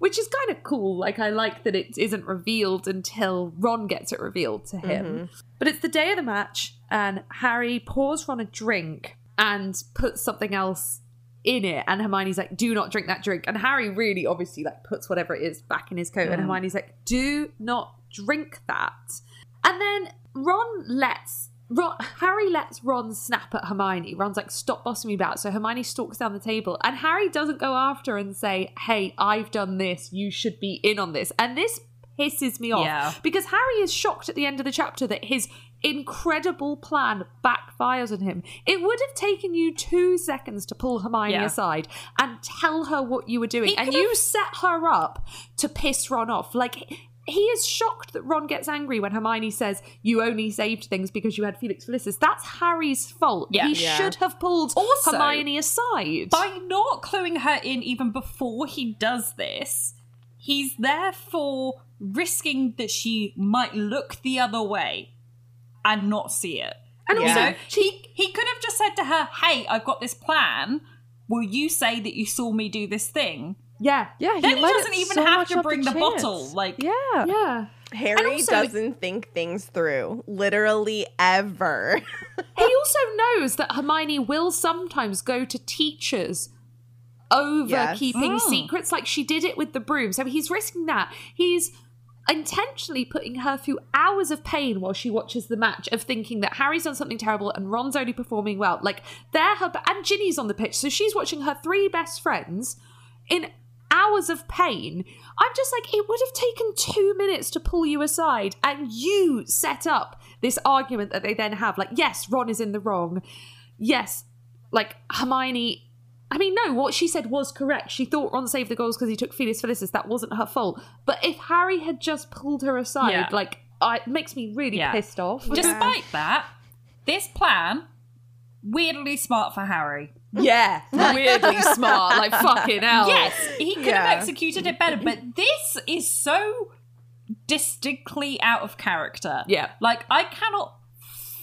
which is kind of cool. Like, I like that it isn't revealed until Ron gets it revealed to him. Mm-hmm. But it's the day of the match, and Harry pours Ron a drink and puts something else in it. And Hermione's like, do not drink that drink. And Harry really obviously like puts whatever it is back in his coat. And mm-hmm. Hermione's like, do not drink that. And then Ron lets Ron, Harry lets Ron snap at Hermione. Ron's like, stop bossing me about. So Hermione stalks down the table, and Harry doesn't go after and say, hey, I've done this. You should be in on this. And this pisses me off Yeah. because Harry is shocked at the end of the chapter that his incredible plan backfires on him. It would have taken you two seconds to pull Hermione Yeah. aside and tell her what you were doing, He and you set her up to piss Ron off. Like. He is shocked that Ron gets angry when Hermione says, You only saved things because you had Felix Felicis. That's Harry's fault. Yeah. he Yeah. should have pulled Also, Hermione aside. By not cluing her in even before he does this, he's therefore risking that she might look the other way and not see it. and Yeah. also, So he he could have just said to her, "Hey, I've got this plan. Will you say that you saw me do this thing?" Yeah. Yeah, he Then he doesn't even so have to bring to the bottle, like- yeah, Yeah. Harry also- doesn't think things through, literally ever. <laughs> He also knows that Hermione will sometimes go to teachers over Yes. keeping Mm. secrets, like she did it with the broom. So he's risking that. He's intentionally putting her through hours of pain while she watches the match of thinking that Harry's done something terrible and Ron's only performing well. Like they're her and Ginny's on the pitch, so she's watching her three best friends in hours of pain. I'm just like, it would have taken two minutes to pull you aside, and you set up this argument that they then have. Like, yes, Ron is in the wrong. Yes, like Hermione. I mean, no, what she said was correct. She thought Ron saved the goals because he took Felix Felicis. That wasn't her fault. But if Harry had just pulled her aside, Yeah. like, I, it makes me really Yeah. pissed off. Despite that, this plan weirdly smart for Harry. yeah, <laughs> weirdly smart. Like, fucking hell. Yes, he could Yeah. have executed it better, but this is so distinctly out of character. Yeah. Like I cannot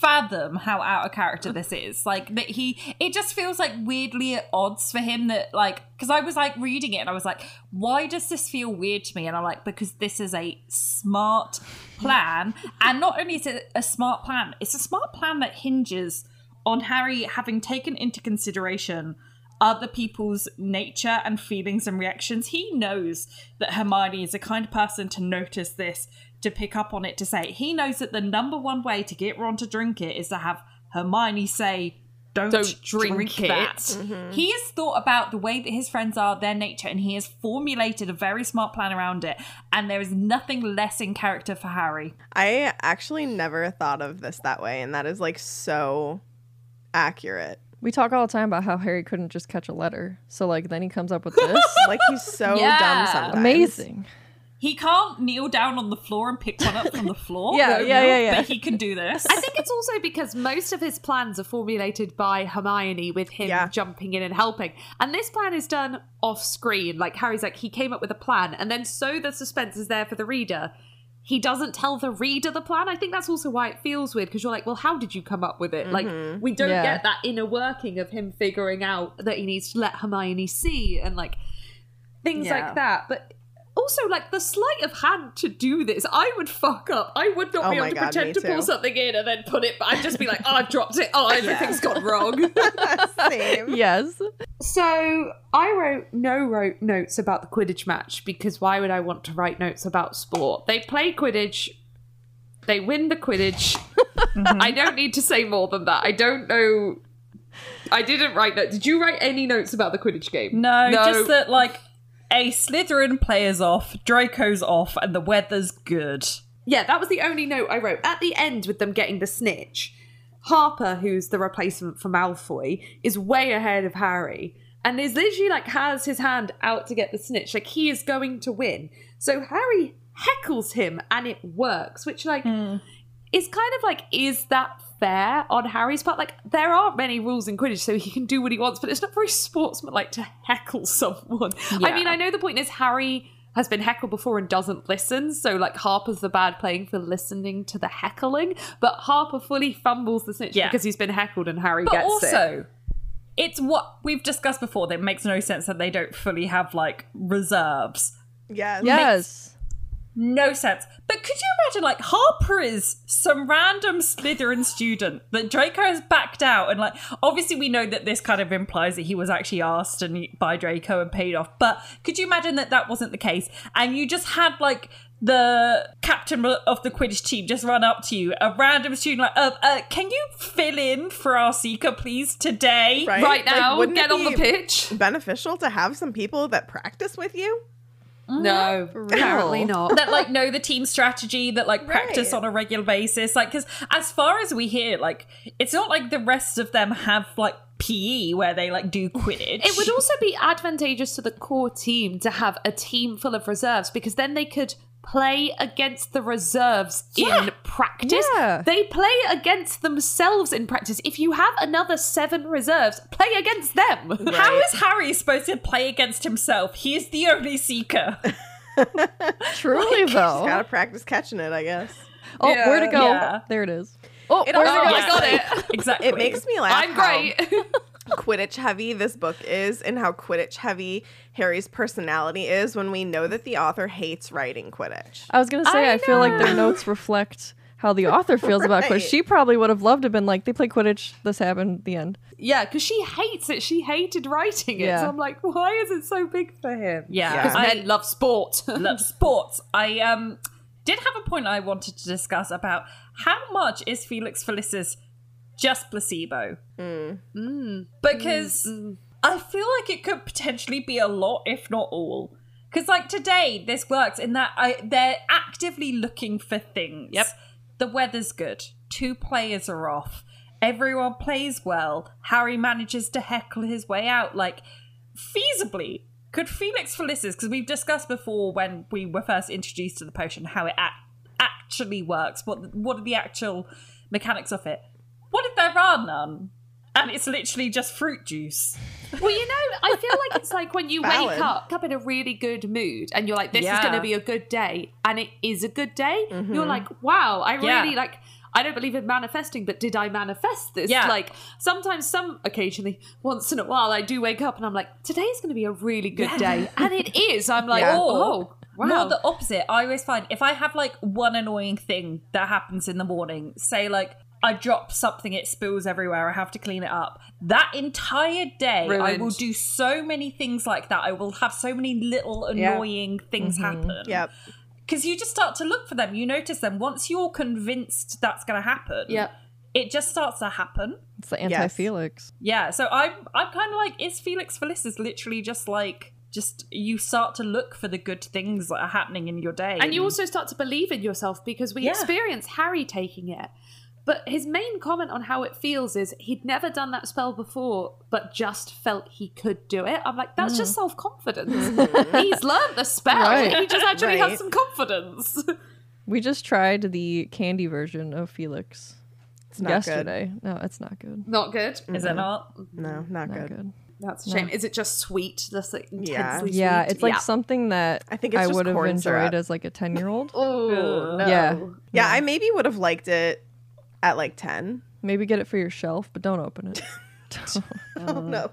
fathom how out of character this is. Like that he it just feels like weirdly at odds for him that like because I was like reading it and I was like, why does this feel weird to me? And I'm like, because this is a smart plan. and not only is it a smart plan, it's a smart plan that hinges on Harry having taken into consideration other people's nature and feelings and reactions. He knows that Hermione is a kind of person to notice this, to pick up on it, to say. He knows that the number one way to get Ron to drink it is to have Hermione say, Don't, Don't drink, drink it." that. Mm-hmm. He has thought about the way that his friends are, their nature, and he has formulated a very smart plan around it. And there is nothing less in character for Harry. I actually never thought of this that way, and that is like so accurate. We talk all the time about how Harry couldn't just catch a letter. So like then he comes up with this. <laughs> Like he's so Yeah. dumb sometimes. Amazing. He can't kneel down on the floor and pick one up from the floor. Yeah, yeah, yeah, yeah. But he can do this. I <laughs> think it's also because most of his plans are formulated by Hermione with him Yeah. jumping in and helping. And this plan is done off screen. Like Harry's like, he came up with a plan. And then so the suspense is there for the reader. He doesn't tell the reader the plan. I think that's also why it feels weird because you're like, well, how did you come up with it? Like, mm-hmm. we don't Yeah. get that inner working of him figuring out that he needs to let Hermione see and like things Yeah. like that. But also, like the sleight of hand to do this, I would fuck up. I would not Oh be able to God, pretend to pull something in and then put it. But I'd just be like, oh, I've dropped it. Oh, <laughs> everything's gone wrong. <laughs> <laughs> Same. Yes. So I wrote no wrote notes about the Quidditch match because why would I want to write notes about sport? They play Quidditch. They win the Quidditch. Mm-hmm. I don't need to say more than that. I don't know. I didn't write notes. Did you write any notes about the Quidditch game? No, just that like a Slytherin player's off, Draco's off, and the weather's good. Yeah, that was the only note I wrote. At the end, with them getting the snitch, Harper, who's the replacement for Malfoy, is way ahead of Harry. And is literally like has his hand out to get the snitch. Like he is going to win. So Harry heckles him and it works, which like hmm. is kind of like, is that fair on Harry's part? Like there aren't many rules in Quidditch, so he can do what he wants, but it's not very sportsmanlike to heckle <laughs> someone. I mean, I know the point is Harry has been heckled before and doesn't listen. So like Harper's the bad playing for listening to the heckling, but Harper fully fumbles the snitch Yeah. because he's been heckled and Harry But gets it. also, it's what we've discussed before that makes no sense that they don't fully have like reserves. Yes. Yes. No sense. But could you imagine, like, Harper is some random Slytherin student that Draco has backed out, and like, obviously we know that this kind of implies that he was actually asked and by Draco and paid off. But could you imagine that that wasn't the case, and you just had like the captain of the Quidditch team just run up to you, a random student, like, uh, uh, can you fill in for our seeker, please, today? Right, Right Like, now, wouldn't get it on the pitch. Beneficial to have some people that practice with you. Mm-hmm. No, apparently not. that like know the team strategy that like practice Right. on a regular basis. Like because as far as we hear like it's not like the rest of them have like pe where they like do quidditch. It would also be advantageous to the core team to have a team full of reserves because then they could play against the reserves in practice. Yeah. They play against themselves in practice. If you have another seven reserves, play against them. how is harry supposed to play against himself he is the only seeker <laughs> Truly though. Gotta practice catching it, I guess. oh, where to go? Yeah. There it is. Oh, It where'd also- it go? I got it. <laughs> exactly It makes me laugh. I'm great. Quidditch heavy this book is, and how Quidditch heavy Harry's personality is when we know that the author hates writing Quidditch. I was gonna say I I, feel like their notes reflect how the author feels about Quidditch. She probably would have loved to have been like, they play Quidditch, this happened, the end. yeah, because she hates it. She hated writing it. Yeah. So I'm like, why is it so big for him? yeah, Yeah. Because I men love sport. <laughs> love sports i um did have a point i wanted to discuss about how much is felix felicis just placebo mm. Mm. because mm, I feel like it could potentially be a lot, if not all. Because like today, this works in that I, they're actively looking for things. Yep. The weather's good. Two players are off. Everyone plays well. Harry manages to heckle his way out. Like, feasibly, could Felix Felicis, because we've discussed before when we were first introduced to the potion, how it ac- actually works. What what are the actual mechanics of it? What if there are none? And it's literally just fruit juice. Well, you know, I feel like it's like when you Valid. wake up, up in a really good mood and you're like, this is going to be a good day. And it is a good day. Mm-hmm. You're like, wow, I Yeah. really like. I don't believe in manifesting, but did I manifest this? Yeah. Like sometimes, some occasionally, once in a while, I do wake up and I'm like, today's going to be a really good day, and it <laughs> is. I'm like, Yeah. oh, wow. More the opposite. I always find if I have like one annoying thing that happens in the morning, say like I drop something, it spills everywhere, I have to clean it up. That entire day, I will do so many things like that. I will have so many little Yeah. annoying things mm-hmm. happen. Yep. Because you just start to look for them, you notice them. Once you're convinced that's going to happen, Yeah. it just starts to happen. It's the anti Felix. Yeah, so I'm I'm kind of like, is Felix Felicis literally just like just you start to look for the good things that are happening in your day, And you also start to believe in yourself because we Yeah. experience Harry taking it. But his main comment on how it feels is he'd never done that spell before, but just felt he could do it. I'm like, that's just hmm. self confidence. <laughs> He's learned the spell. Right. He just actually Right. has some confidence. We just tried the candy version of Felix It's not yesterday. No, it's not good. Not good. is it not? No, mm. not, Not good. good. That's a shame. Is it just sweet? That's like Yeah. intensely Yeah, sweet? it's like Yeah. something that I think it's I would have enjoyed syrup. as like a 10 year old. <laughs> Oh, no. Yeah. Yeah, I maybe would have liked it at like 10. Maybe get it for your shelf, but don't open it. <laughs> Oh, no.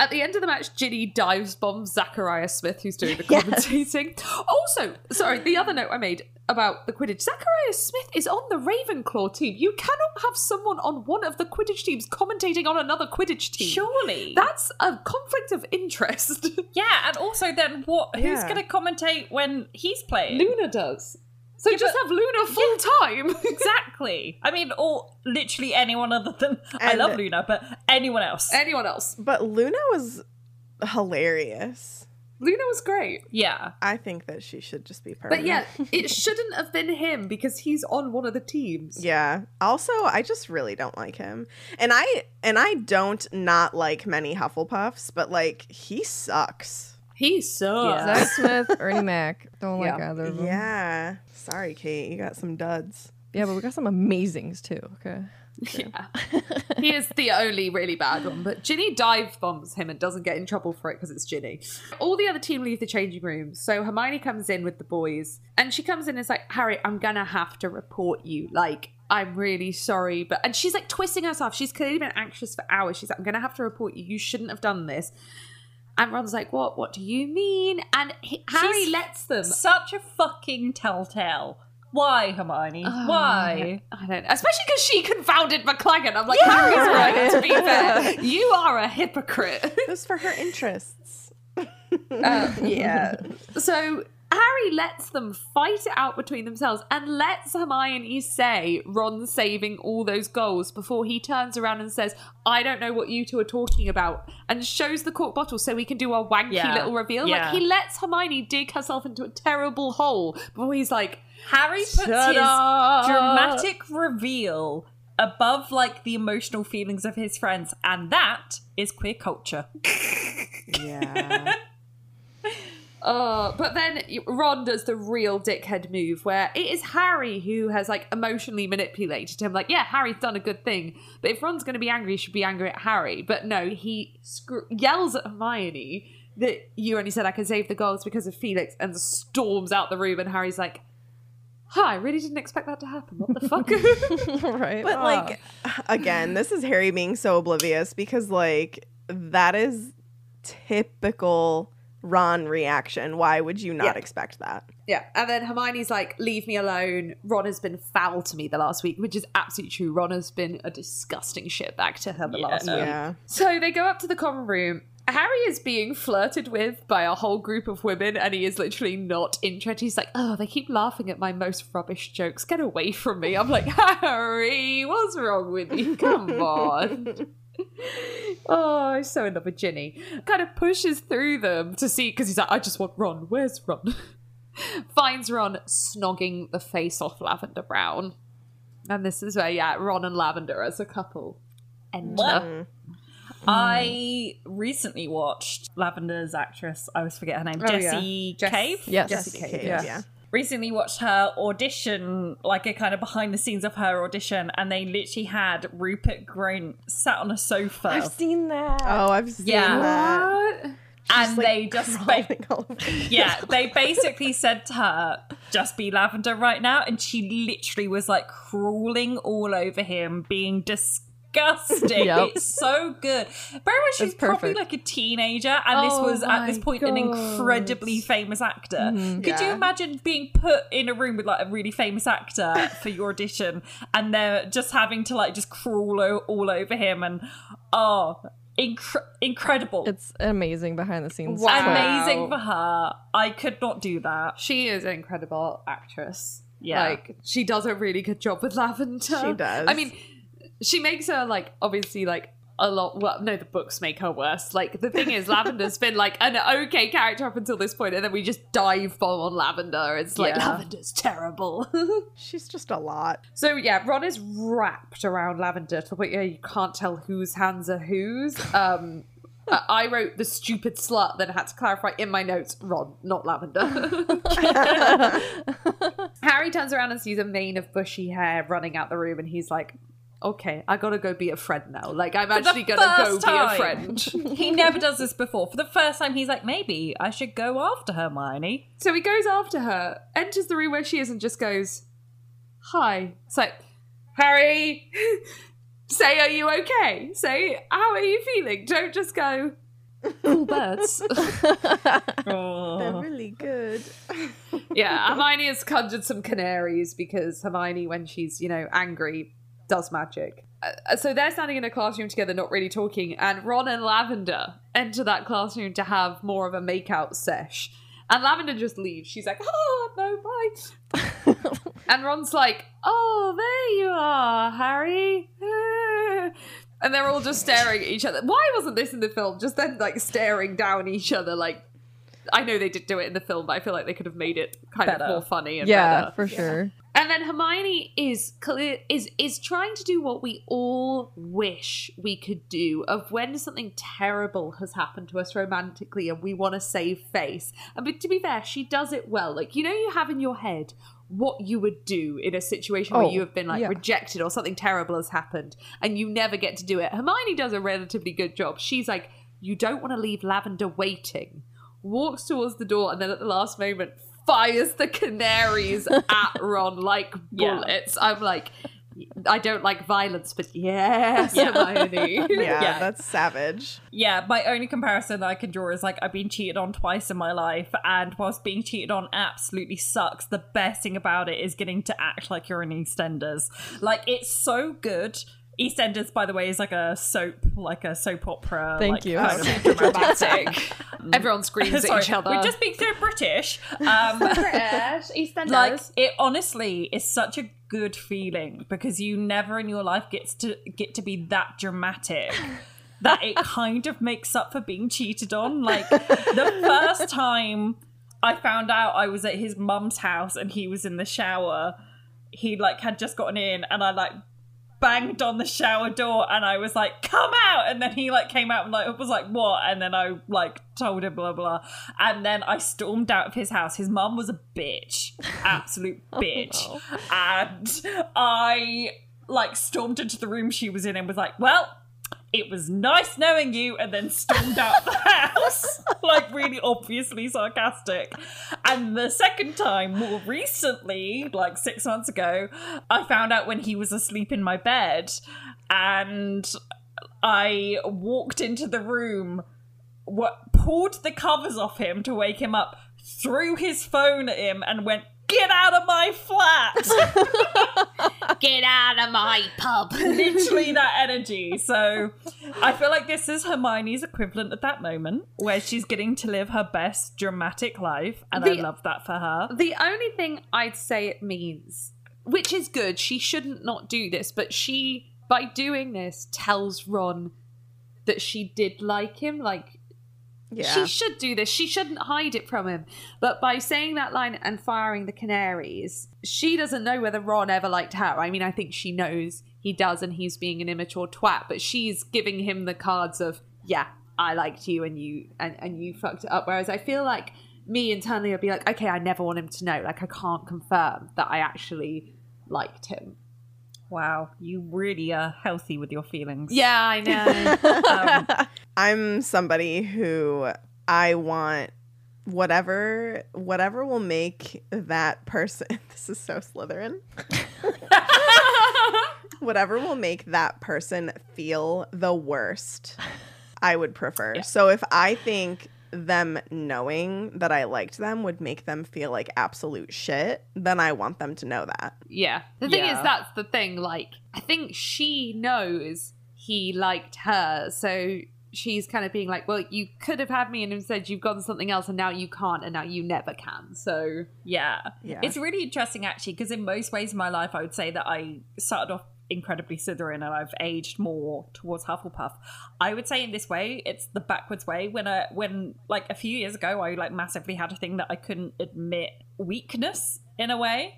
At the end of the match, Ginny dives bombs Zachariah Smith, who's doing the commentating. Also, sorry, the other note I made about the Quidditch. Zachariah Smith is on the Ravenclaw team. You cannot have someone on one of the Quidditch teams commentating on another Quidditch team. Surely. That's a conflict of interest. <laughs> yeah, and also then what who's Yeah. gonna commentate when he's playing? Luna does. So just but- have Luna full time. <laughs> Exactly. I mean, or literally anyone other than I love Luna, but anyone else. Anyone else? But Luna was hilarious. Luna was great. yeah. I think that she should just be perfect. But permanent. yeah, it <laughs> shouldn't have been him because he's on one of the teams. Yeah. Also, I just really don't like him. And I and I don't not like many Hufflepuffs, but like he sucks. He sucks. Zach Smith, Ernie Mac. Don't like Yeah. either of them. Yeah. Sorry, Kate. You got some duds. Yeah, but we got some amazings too. Okay. <laughs> Yeah. he is the only really bad one, but Ginny dive bombs him and doesn't get in trouble for it because it's Ginny. All the other team leave the changing room, so Hermione comes in with the boys, and she comes in and is like, Harry, I'm gonna have to report you. Like, I'm really sorry, but and she's like twisting herself. She's clearly been anxious for hours. She's like, I'm gonna have to report you. You shouldn't have done this. And Ron's like, What? What do you mean? And he, Harry She's lets them. Such a fucking telltale. Why, Hermione? Why? I don't know. Especially because she confounded McLaggen. I'm like, Harry's right, to be <laughs> fair. You are a hypocrite. It was for her interests. Uh, <laughs> <laughs> yeah. So Harry lets them fight it out between themselves and lets Hermione say Ron's saving all those goals before he turns around and says, I don't know what you two are talking about, and shows the cork bottle so we can do our wanky Yeah. little reveal. Yeah. Like, he lets Hermione dig herself into a terrible hole before he's like, Harry puts Ta-da! his dramatic reveal above like the emotional feelings of his friends, and that is queer culture. <laughs> Yeah. Uh, but then Ron does the real dickhead move where it is Harry who has like emotionally manipulated him. Like, yeah, Harry's done a good thing, but if Ron's going to be angry, he should be angry at Harry. But no, he scr- yells at Hermione that you only said I can save the goals because of Felix and storms out the room. And Harry's like, Hi, I really didn't expect that to happen. What the fuck? <laughs> <laughs> right. But like again, this is Harry being so oblivious because like that is typical Ron reaction. Why would you not Yeah. expect that? Yeah, and then Hermione's like, "Leave me alone." Ron has been foul to me the last week, which is absolutely true. Ron has been a disgusting shit back to her the Yeah, last no. week. Yeah. So they go up to the common room. Harry is being flirted with by a whole group of women, and he is literally not interested. He's like, "Oh, they keep laughing at my most rubbish jokes. Get away from me!" I'm like, <laughs> Harry, what's wrong with you? Come <laughs> on. Oh, he's so in love with Ginny. Kind of pushes through them to see because he's like, I just want Ron. Where's Ron? <laughs> Finds Ron snogging the face off Lavender Brown. And this is where, yeah, Ron and Lavender as a couple enter. What? Hmm. I recently watched Lavender's actress. I always forget her name. Oh. Jessie Jess- Cave. yes. Jessica Cave, Cave. Yes. Yeah. Recently watched her audition, like a kind of behind the scenes of her audition, and they literally had Rupert Grint sat on a sofa, I've seen that. Oh, I've seen Yeah. that. What? and like, they just ba- crawling all over. <laughs> yeah, they basically said to her, "Just be Lavender right now," and she literally was like crawling all over him, being disgusting. Yep. It's so good. Bear in mind, she's probably like a teenager, and this Oh was at this my point an incredibly famous actor. Mm-hmm. Could you imagine being put in a room with like a really famous actor for your audition, and they're just having to like just crawl o- all over him, and oh, incre- incredible. It's amazing behind the scenes. Wow. Amazing for her. I could not do that. She is an incredible actress. Yeah. Like, she does a really good job with Lavender. She does. I mean, she makes her, like, obviously, like, a lot. Well, no, the books make her worse. Like, the thing is, Lavender's been, like, an okay character up until this point, and then we just dive bomb on Lavender. It's like, Yeah. Lavender's terrible. <laughs> She's just a lot. So yeah, Ron is wrapped around Lavender to the point where you can't tell whose hands are whose. Um, <laughs> I I wrote the stupid slut, then had to clarify in my notes, Ron, not Lavender. <laughs> Harry turns around and sees a mane of bushy hair running out the room, and he's like, "Okay, I gotta go be a friend now. Like I'm the actually gonna go first be a friend." <laughs> he never does this before. For the first time, he's like, maybe I should go after Hermione. So he goes after her, enters the room where she is, and just goes, Hi. It's like, Harry, <laughs> say, Are you okay? Say, How are you feeling? Don't just go, cool birds. <laughs> They're really good. yeah, Hermione has conjured some canaries because Hermione, when she's, you know, angry, does magic. Uh, so they're standing in a classroom together, not really talking, and Ron and Lavender enter that classroom to have more of a makeout sesh. And Lavender just leaves. She's like, oh, no, bye. <laughs> and Ron's like, oh, there you are, Harry. <laughs> and they're all just staring at each other. Why wasn't this in the film? Just them, like, staring down each other, like, I know they did do it in the film, but I feel like they could have made it kind Better. of more funny and Yeah, better. for sure. And then Hermione is clear is is trying to do what we all wish we could do of when something terrible has happened to us romantically and we want to save face. And but to be fair, she does it well. Like you know you have in your head what you would do in a situation where Oh, you have been like yeah. rejected or something terrible has happened and you never get to do it. Hermione does a relatively good job. She's like, you don't want to leave Lavender waiting. Walks towards the door and then at the last moment fires the canaries <laughs> at Ron like Yeah. bullets. I'm like, I don't like violence, but yes, Hermione. <laughs> Yeah, Yeah. that's savage. Yeah, my only comparison that I can draw is like I've been cheated on twice in my life, and whilst being cheated on absolutely sucks, the best thing about it is getting to act like you're in EastEnders. Like it's so good. EastEnders, by the way, is like a soap, like a soap opera. Thank like, you. kind Oh, of <laughs> Dramatic. <laughs> Everyone screams at Sorry, each other. We're just being so British. Um, British, EastEnders. like it honestly is such a good feeling because you never in your life gets to get to be that dramatic <laughs> that it kind of makes up for being cheated on like the first time i found out i was at his mum's house and he was in the shower he like had just gotten in and i like banged on the shower door and I was like, come out. And then he like came out and like was like, what? And then I like told him blah blah. And then I stormed out of his house. His mum was a bitch. Absolute <laughs> oh, bitch. And I like stormed into the room she was in and was like, well, it was nice knowing you, and then stormed out the house, <laughs> like really obviously sarcastic. And the second time, more recently, like six months ago, I found out when he was asleep in my bed, and I walked into the room, what pulled the covers off him to wake him up, threw his phone at him, and went. Get out of my flat! <laughs> Get out of my pub. <laughs> literally that energy. So I feel like this is Hermione's equivalent at that moment where she's getting to live her best dramatic life, and I love that for her. The only thing I'd say it means, which is good, she shouldn't not do this, but she, by doing this, tells Ron that she did like him. Like, Yeah. she should do this. She shouldn't hide it from him. But by saying that line and firing the canaries, she doesn't know whether Ron ever liked her. I mean, I think she knows he does and he's being an immature twat, but she's giving him the cards of, yeah, I liked you and you and, and you fucked it up. Whereas I feel like me internally would be like, okay, I never want him to know. Like I can't confirm that I actually liked him. Wow, you really are healthy with your feelings. Yeah, I know. <laughs> Um, I'm somebody who I want whatever whatever will make that person <laughs> this is so Slytherin. <laughs> whatever will make that person feel the worst, I would prefer. So if I think them knowing that I liked them would make them feel like absolute shit, then I want them to know that. Yeah. The thing is, that's the thing. Like, I think she knows he liked her. So she's kind of being like, well, you could have had me, and instead you've gone something else, and now you can't, and now you never can. So, Yeah. Yeah. It's really interesting actually because in most ways in my life I would say that I started off incredibly Slytherin and I've aged more towards Hufflepuff. I would say in this way it's the backwards way when I when like a few years ago I like massively had a thing that I couldn't admit weakness in a way.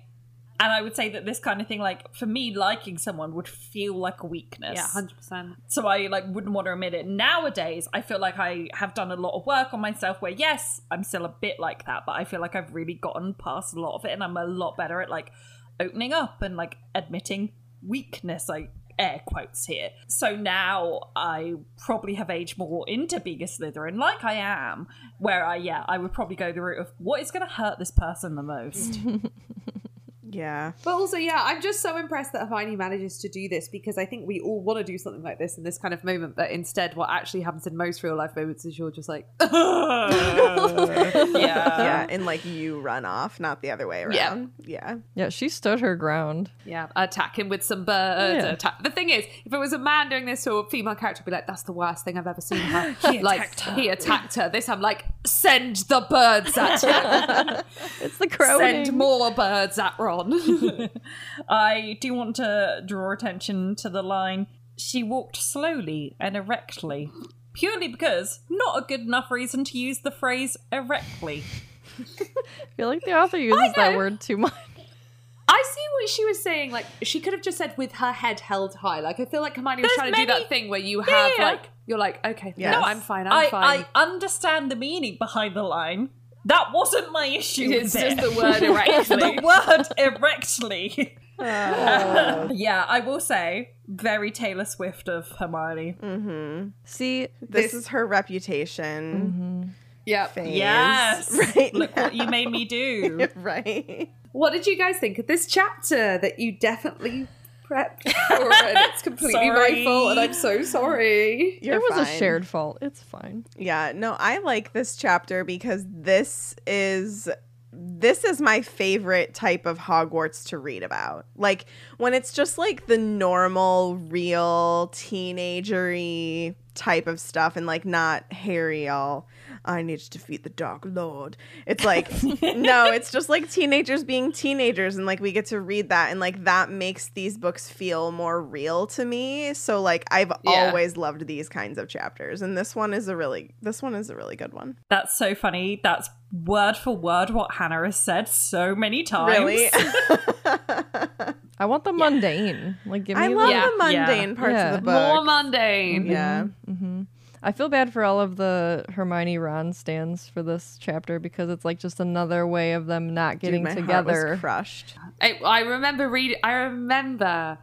And I would say that this kind of thing like for me liking someone would feel like a weakness yeah, 100%. so I like wouldn't want to admit it. Nowadays, I feel like I have done a lot of work on myself. Where yes, I'm still a bit like that, but I feel like I've really gotten past a lot of it, and I'm a lot better at like opening up and like admitting weakness. I air quotes here. So now I probably have aged more into being a Slytherin, like I am. Where I yeah, I would probably go the route of what is going to hurt this person the most. <laughs> Yeah. But also, yeah, I'm just so impressed that Hermione manages to do this because I think we all want to do something like this in this kind of moment, but instead, what actually happens in most real life moments is you're just like, <laughs> <laughs> yeah. yeah. And like you run off, not the other way around. Yeah. Yeah, yeah she stood her ground. yeah, attack him with some birds. Yeah. Attack. The thing is, if it was a man doing this to a female character, I'd be like, that's the worst thing I've ever seen her. <laughs> He like, attacked her. he attacked her. This, I'm like, send the birds at her. It's the crow. send more birds at Ron. <laughs> I do want to draw attention to the line she walked slowly and erectly. Purely because not a good enough reason to use the phrase erectly. <laughs> I feel like the author uses that word too much. I see what she was saying. Like she could have just said with her head held high. Like I feel like Hermione was There's trying to do that thing where you have yeah. like you're like okay, Yes. no, I'm fine, I'm I, fine. I understand the meaning behind the line. That wasn't my issue. it's with just it. the word <laughs> erectly. the word erectly. Ah. <laughs> yeah, I will say very Taylor Swift of Hermione. Mm-hmm. See, This, This- is her reputation mm-hmm. yeah. phase. Yes, <laughs> Right. look what you made me do. right. What did you guys think of this chapter that you definitely prepped for? and <laughs> it's completely my fault, and I'm so sorry. You're it was a shared fault. It's fine. Yeah, no, I like this chapter because this is this is my favorite type of Hogwarts to read about. Like when it's just like the normal, real teenagery type of stuff and like not Harry all I need to defeat the Dark Lord. It's like no, <laughs> it's just like teenagers being teenagers and like we get to read that and like that makes these books feel more real to me. So like I've Yeah. always loved these kinds of chapters and this one is a really this one is a really good one. That's so funny. That's word for word what Hannah has said so many times. Really? <laughs> I want the mundane. Like, give me I the- love Yeah. the mundane Yeah. parts Yeah. of the book. More mundane. yeah. Mm-hmm. Mm-hmm. I feel bad for all of the Hermione Ron stands for this chapter because it's like just another way of them not Dude, getting my heart together. was crushed. I, I remember reading. I remember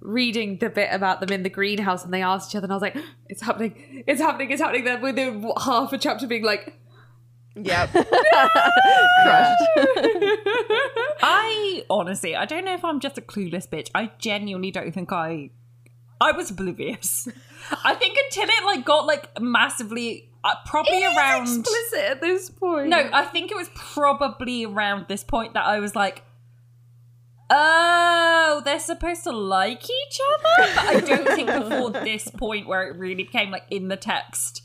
reading the bit about them in the greenhouse, and they asked each other, and I was like, <gasps> "It's happening! It's happening! It's happening!" Then within half a chapter, being like, Yep. <laughs> crushed. <laughs> I honestly, I don't know if I'm just a clueless bitch. I genuinely don't think I. I was oblivious. I think until it like got like massively, uh, probably around. explicit at this point. No, I think it was probably around this point that I was like, oh, they're supposed to like each other. But I don't think before <laughs> this point where it really became like in the text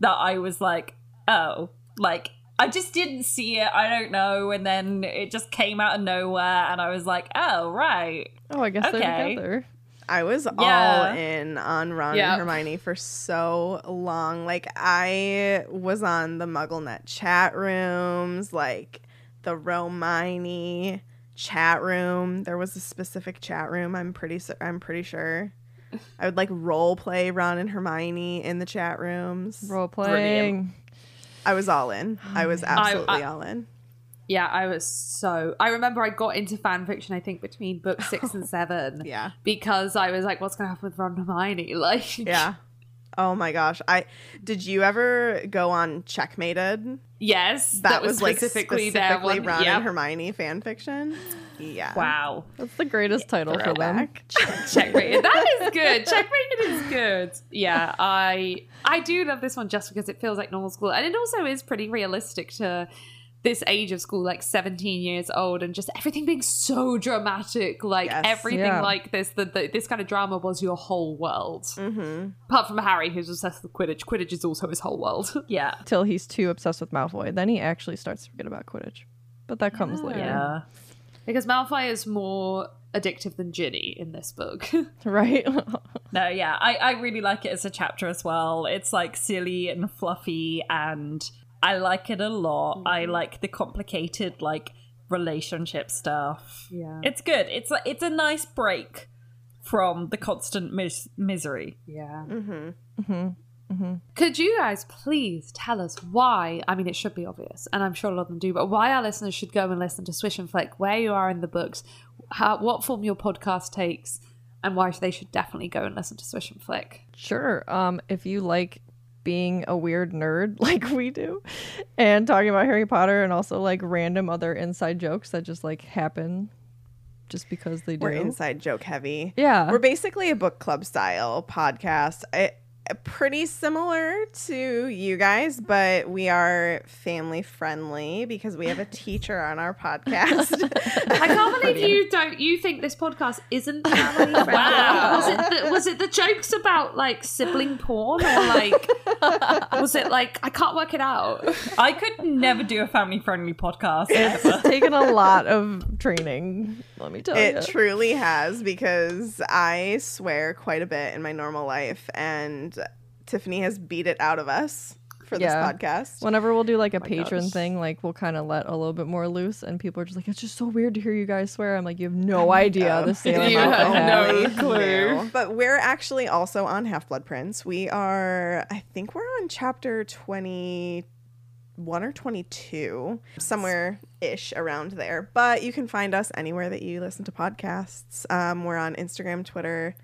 that I was like, oh, like I just didn't see it. I don't know. And then it just came out of nowhere, and I was like, oh, right. oh, I guess Okay. they're together. I was all in on Ron Yeah. and Hermione for so long. Like I was on the MuggleNet chat rooms, like the Romione chat room. There was a specific chat room. I'm pretty. su- I'm pretty sure. I would like role play Ron and Hermione in the chat rooms. Role playing. I was all in. I was absolutely I- all in. Yeah, I was so. I remember I got into fan fiction. I think between book six and <laughs> seven. Yeah. because I was like, "What's going to happen with Ron and Hermione?" <laughs> Like, Yeah. Oh my gosh. I did you ever go on Checkmated? yes, That, was like specifically, specifically their one. Ron Yep. and Hermione fan fiction. Yeah. Wow. That's the greatest title for them. <laughs> Checkmated. That is good. Checkmated is good. Yeah, I I do love this one just because it feels like normal school, and it also is pretty realistic to this age of school, like 17 years old, and just everything being so dramatic. Like Yes. everything Yeah. like this, the, the, this kind of drama was your whole world. Mm-hmm. Apart from Harry, who's obsessed with Quidditch. Quidditch is also his whole world. <laughs> Yeah. Till he's too obsessed with Malfoy. Then he actually starts to forget about Quidditch. But that comes later. Yeah. because Malfoy is more addictive than Ginny in this book. <laughs> Right? <laughs> No, yeah, I, I really like it as a chapter as well. It's like silly and fluffy, and I like it a lot. I like the complicated like relationship stuff. Yeah. it's good. It's like it's a nice break from the constant mis- misery. Yeah. Mm-hmm. Could you guys please tell us why? I mean, it should be obvious, and I'm sure a lot of them do, but why our listeners should go and listen to Swish and Flick, where you are in the books, how, what form your podcast takes, and why they should definitely go and listen to Swish and Flick. Sure. Um, if you like being a weird nerd <laughs> like we do, and talking about Harry Potter and also like random other inside jokes that just like happen just because they do. We're inside joke heavy. Yeah. We're basically a book club style podcast. I, pretty similar to you guys, but we are family friendly because we have a teacher on our podcast. <laughs> I can't believe you don't. You think this podcast isn't <laughs> family friendly? Wow. Was it the, was it the jokes about like sibling porn or like <laughs> was it like I can't work it out? I could never do a family friendly podcast. it's ever. taken a lot of training. Let me tell it you. It truly has because I swear quite a bit in my normal life, and Tiffany has beat it out of us for Yeah. this podcast. Whenever we'll do like a patron gosh. thing, like we'll kind of let a little bit more loose, and people are just like, "It's just so weird to hear you guys swear." I'm like, "You have no idea the <laughs> Salem You have have." <laughs> no clue. But we're actually also on Half Blood Prince. We are, I think we're on chapter 21 or 22, somewhere ish around there. But you can find us anywhere that you listen to podcasts. Um, we're on Instagram, Twitter,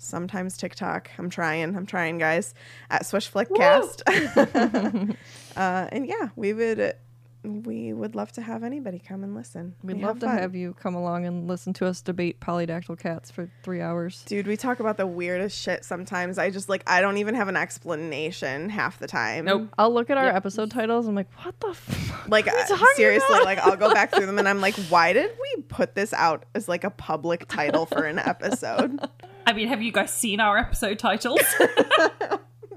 sometimes TikTok. I'm trying. I'm trying, guys, at Swish Flickcast. <laughs> <laughs> uh, and yeah, we would. We would love to have anybody come and listen. We'd We love to have you come along and listen to us debate polydactyl cats for three hours. Dude, we talk about the weirdest shit sometimes. I just like I don't even have an explanation half the time. Nope. I'll look at our episode titles. I'm like, "What the fuck?" <laughs> Like are uh, seriously, about?" like I'll go back through them and I'm like, why did we put this out as like a public title for an episode? I mean, have you guys seen our episode titles? <laughs>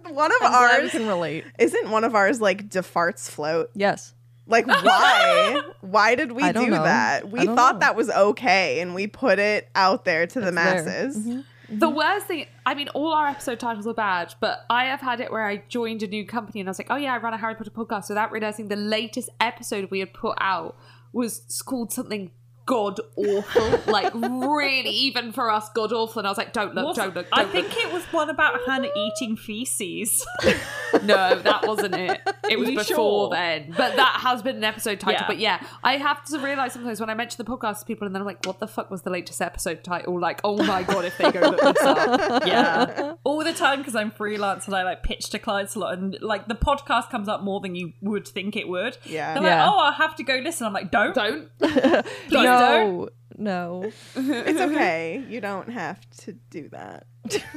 one of I'm ours can relate. isn't one of ours like defarts float. Yes. Like why? <laughs> why did we do know. that? We thought know. that was okay and we put it out there to the It's there. masses. Mm-hmm. The mm-hmm. worst thing, I mean, all our episode titles are bad, but I have had it where I joined a new company and I was like, oh yeah, I run a Harry Potter podcast without realizing the latest episode we had put out was called something god awful. like, really, even for us, god awful. And I was like, don't look, don't look, I don't think it was one about Hannah eating feces. <laughs> No, that wasn't it. <laughs> It was before sure? then. But that has been an episode title. Yeah. But yeah, I have to realize sometimes when I mention the podcast to people and then I'm like, what the fuck was the latest episode title? Like, oh my god, if they go look this up. <laughs> yeah, <laughs> all the time because I'm freelance and I like pitch to clients a lot, and like the podcast comes up more than you would think it would. Yeah. they're Yeah. like, "Oh, I'll have to go listen." I'm like, "Don't, Don't. please don't." No, no. <laughs> It's okay. You don't have to do that.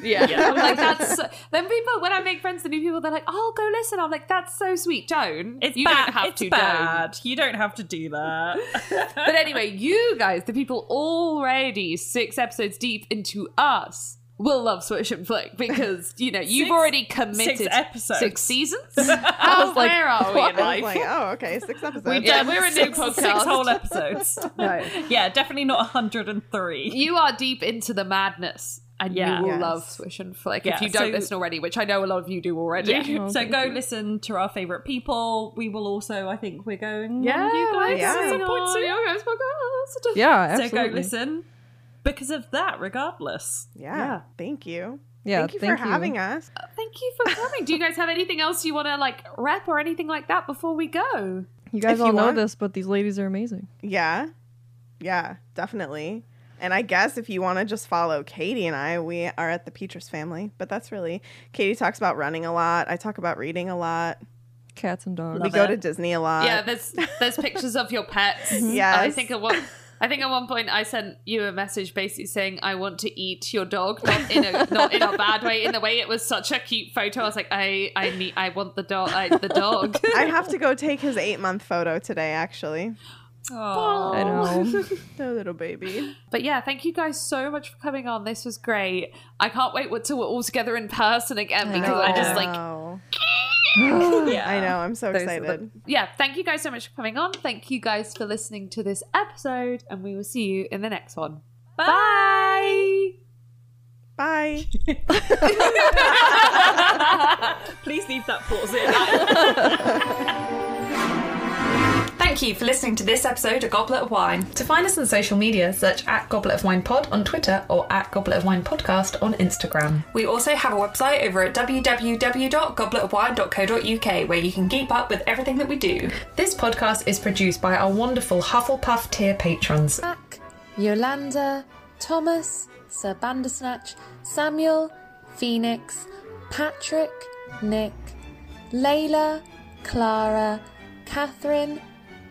Yeah. <laughs> I'm like, that's so- then people when I make friends with new people, they're like, Oh, I'll go listen. I'm like, that's so sweet. Don't. It's you bad. don't have it's to bad. You don't have to do that. <laughs> But anyway, you guys, the people already six episodes deep into us. Will love Swish and Flick because you know you've Six- already committed six episodes. six seasons. <laughs> How like, where are we in I was life? like, oh, okay, six <laughs> episodes. Yeah, we're a new podcast. Six whole episodes. <laughs> no, Yeah, definitely not 103. you are deep into the madness, and Yeah. you will Yes. love Swish and Flick Yeah, if you don't so- listen already, which I know a lot of you do already. Yeah. Oh, so go you. listen to our favorite people. We will also, I think, we're going. Yeah, on you guys Yeah. at some point soon. You guys podcast. Yeah, So go listen because of that, regardless. Yeah. Yeah. Thank you. Yeah, Thank you thank for you. having us. Uh, thank you for coming. Do you guys have anything else you want to like rep or anything like that before we go? You guys If all you know want. this, but these ladies are amazing. Yeah. Yeah, definitely. And I guess if you want to just follow Katie and I, we are at the Petrus family. But that's really Katie talks about running a lot. I talk about reading a lot. Cats and dogs. we Love go to Disney a lot. yeah, there's there's pictures of your pets. <laughs> Yes. I think at one I think at one point I sent you a message basically saying I want to eat your dog, not in a not in a bad way. In the way it was such a cute photo, I was like, I I need I want the dog. I, the dog. <laughs> I have to go take his eight month photo today, actually. Oh, I know. <laughs> No little baby. But yeah, thank you guys so much for coming on. This was great. I can't wait till we're all together in person again because I just like know. <laughs> yeah. I know. I'm so Those are the- excited. yeah, thank you guys so much for coming on. Thank you guys for listening to this episode, and we will see you in the next one. Bye. Bye. <laughs> <laughs> Please leave that pause in. Thank you for listening to this episode of Goblet of Wine. To find us on social media, search at Goblet of Wine Pod on Twitter or at Goblet of Wine Podcast on Instagram. We also have a website over at www.gobletofwine.co.uk where you can keep up with everything that we do. This podcast is produced by our wonderful Hufflepuff tier patrons. Jack, Yolanda, Thomas, Sir Bandersnatch, Samuel, Phoenix, Patrick, Nick, Layla, Clara, Catherine,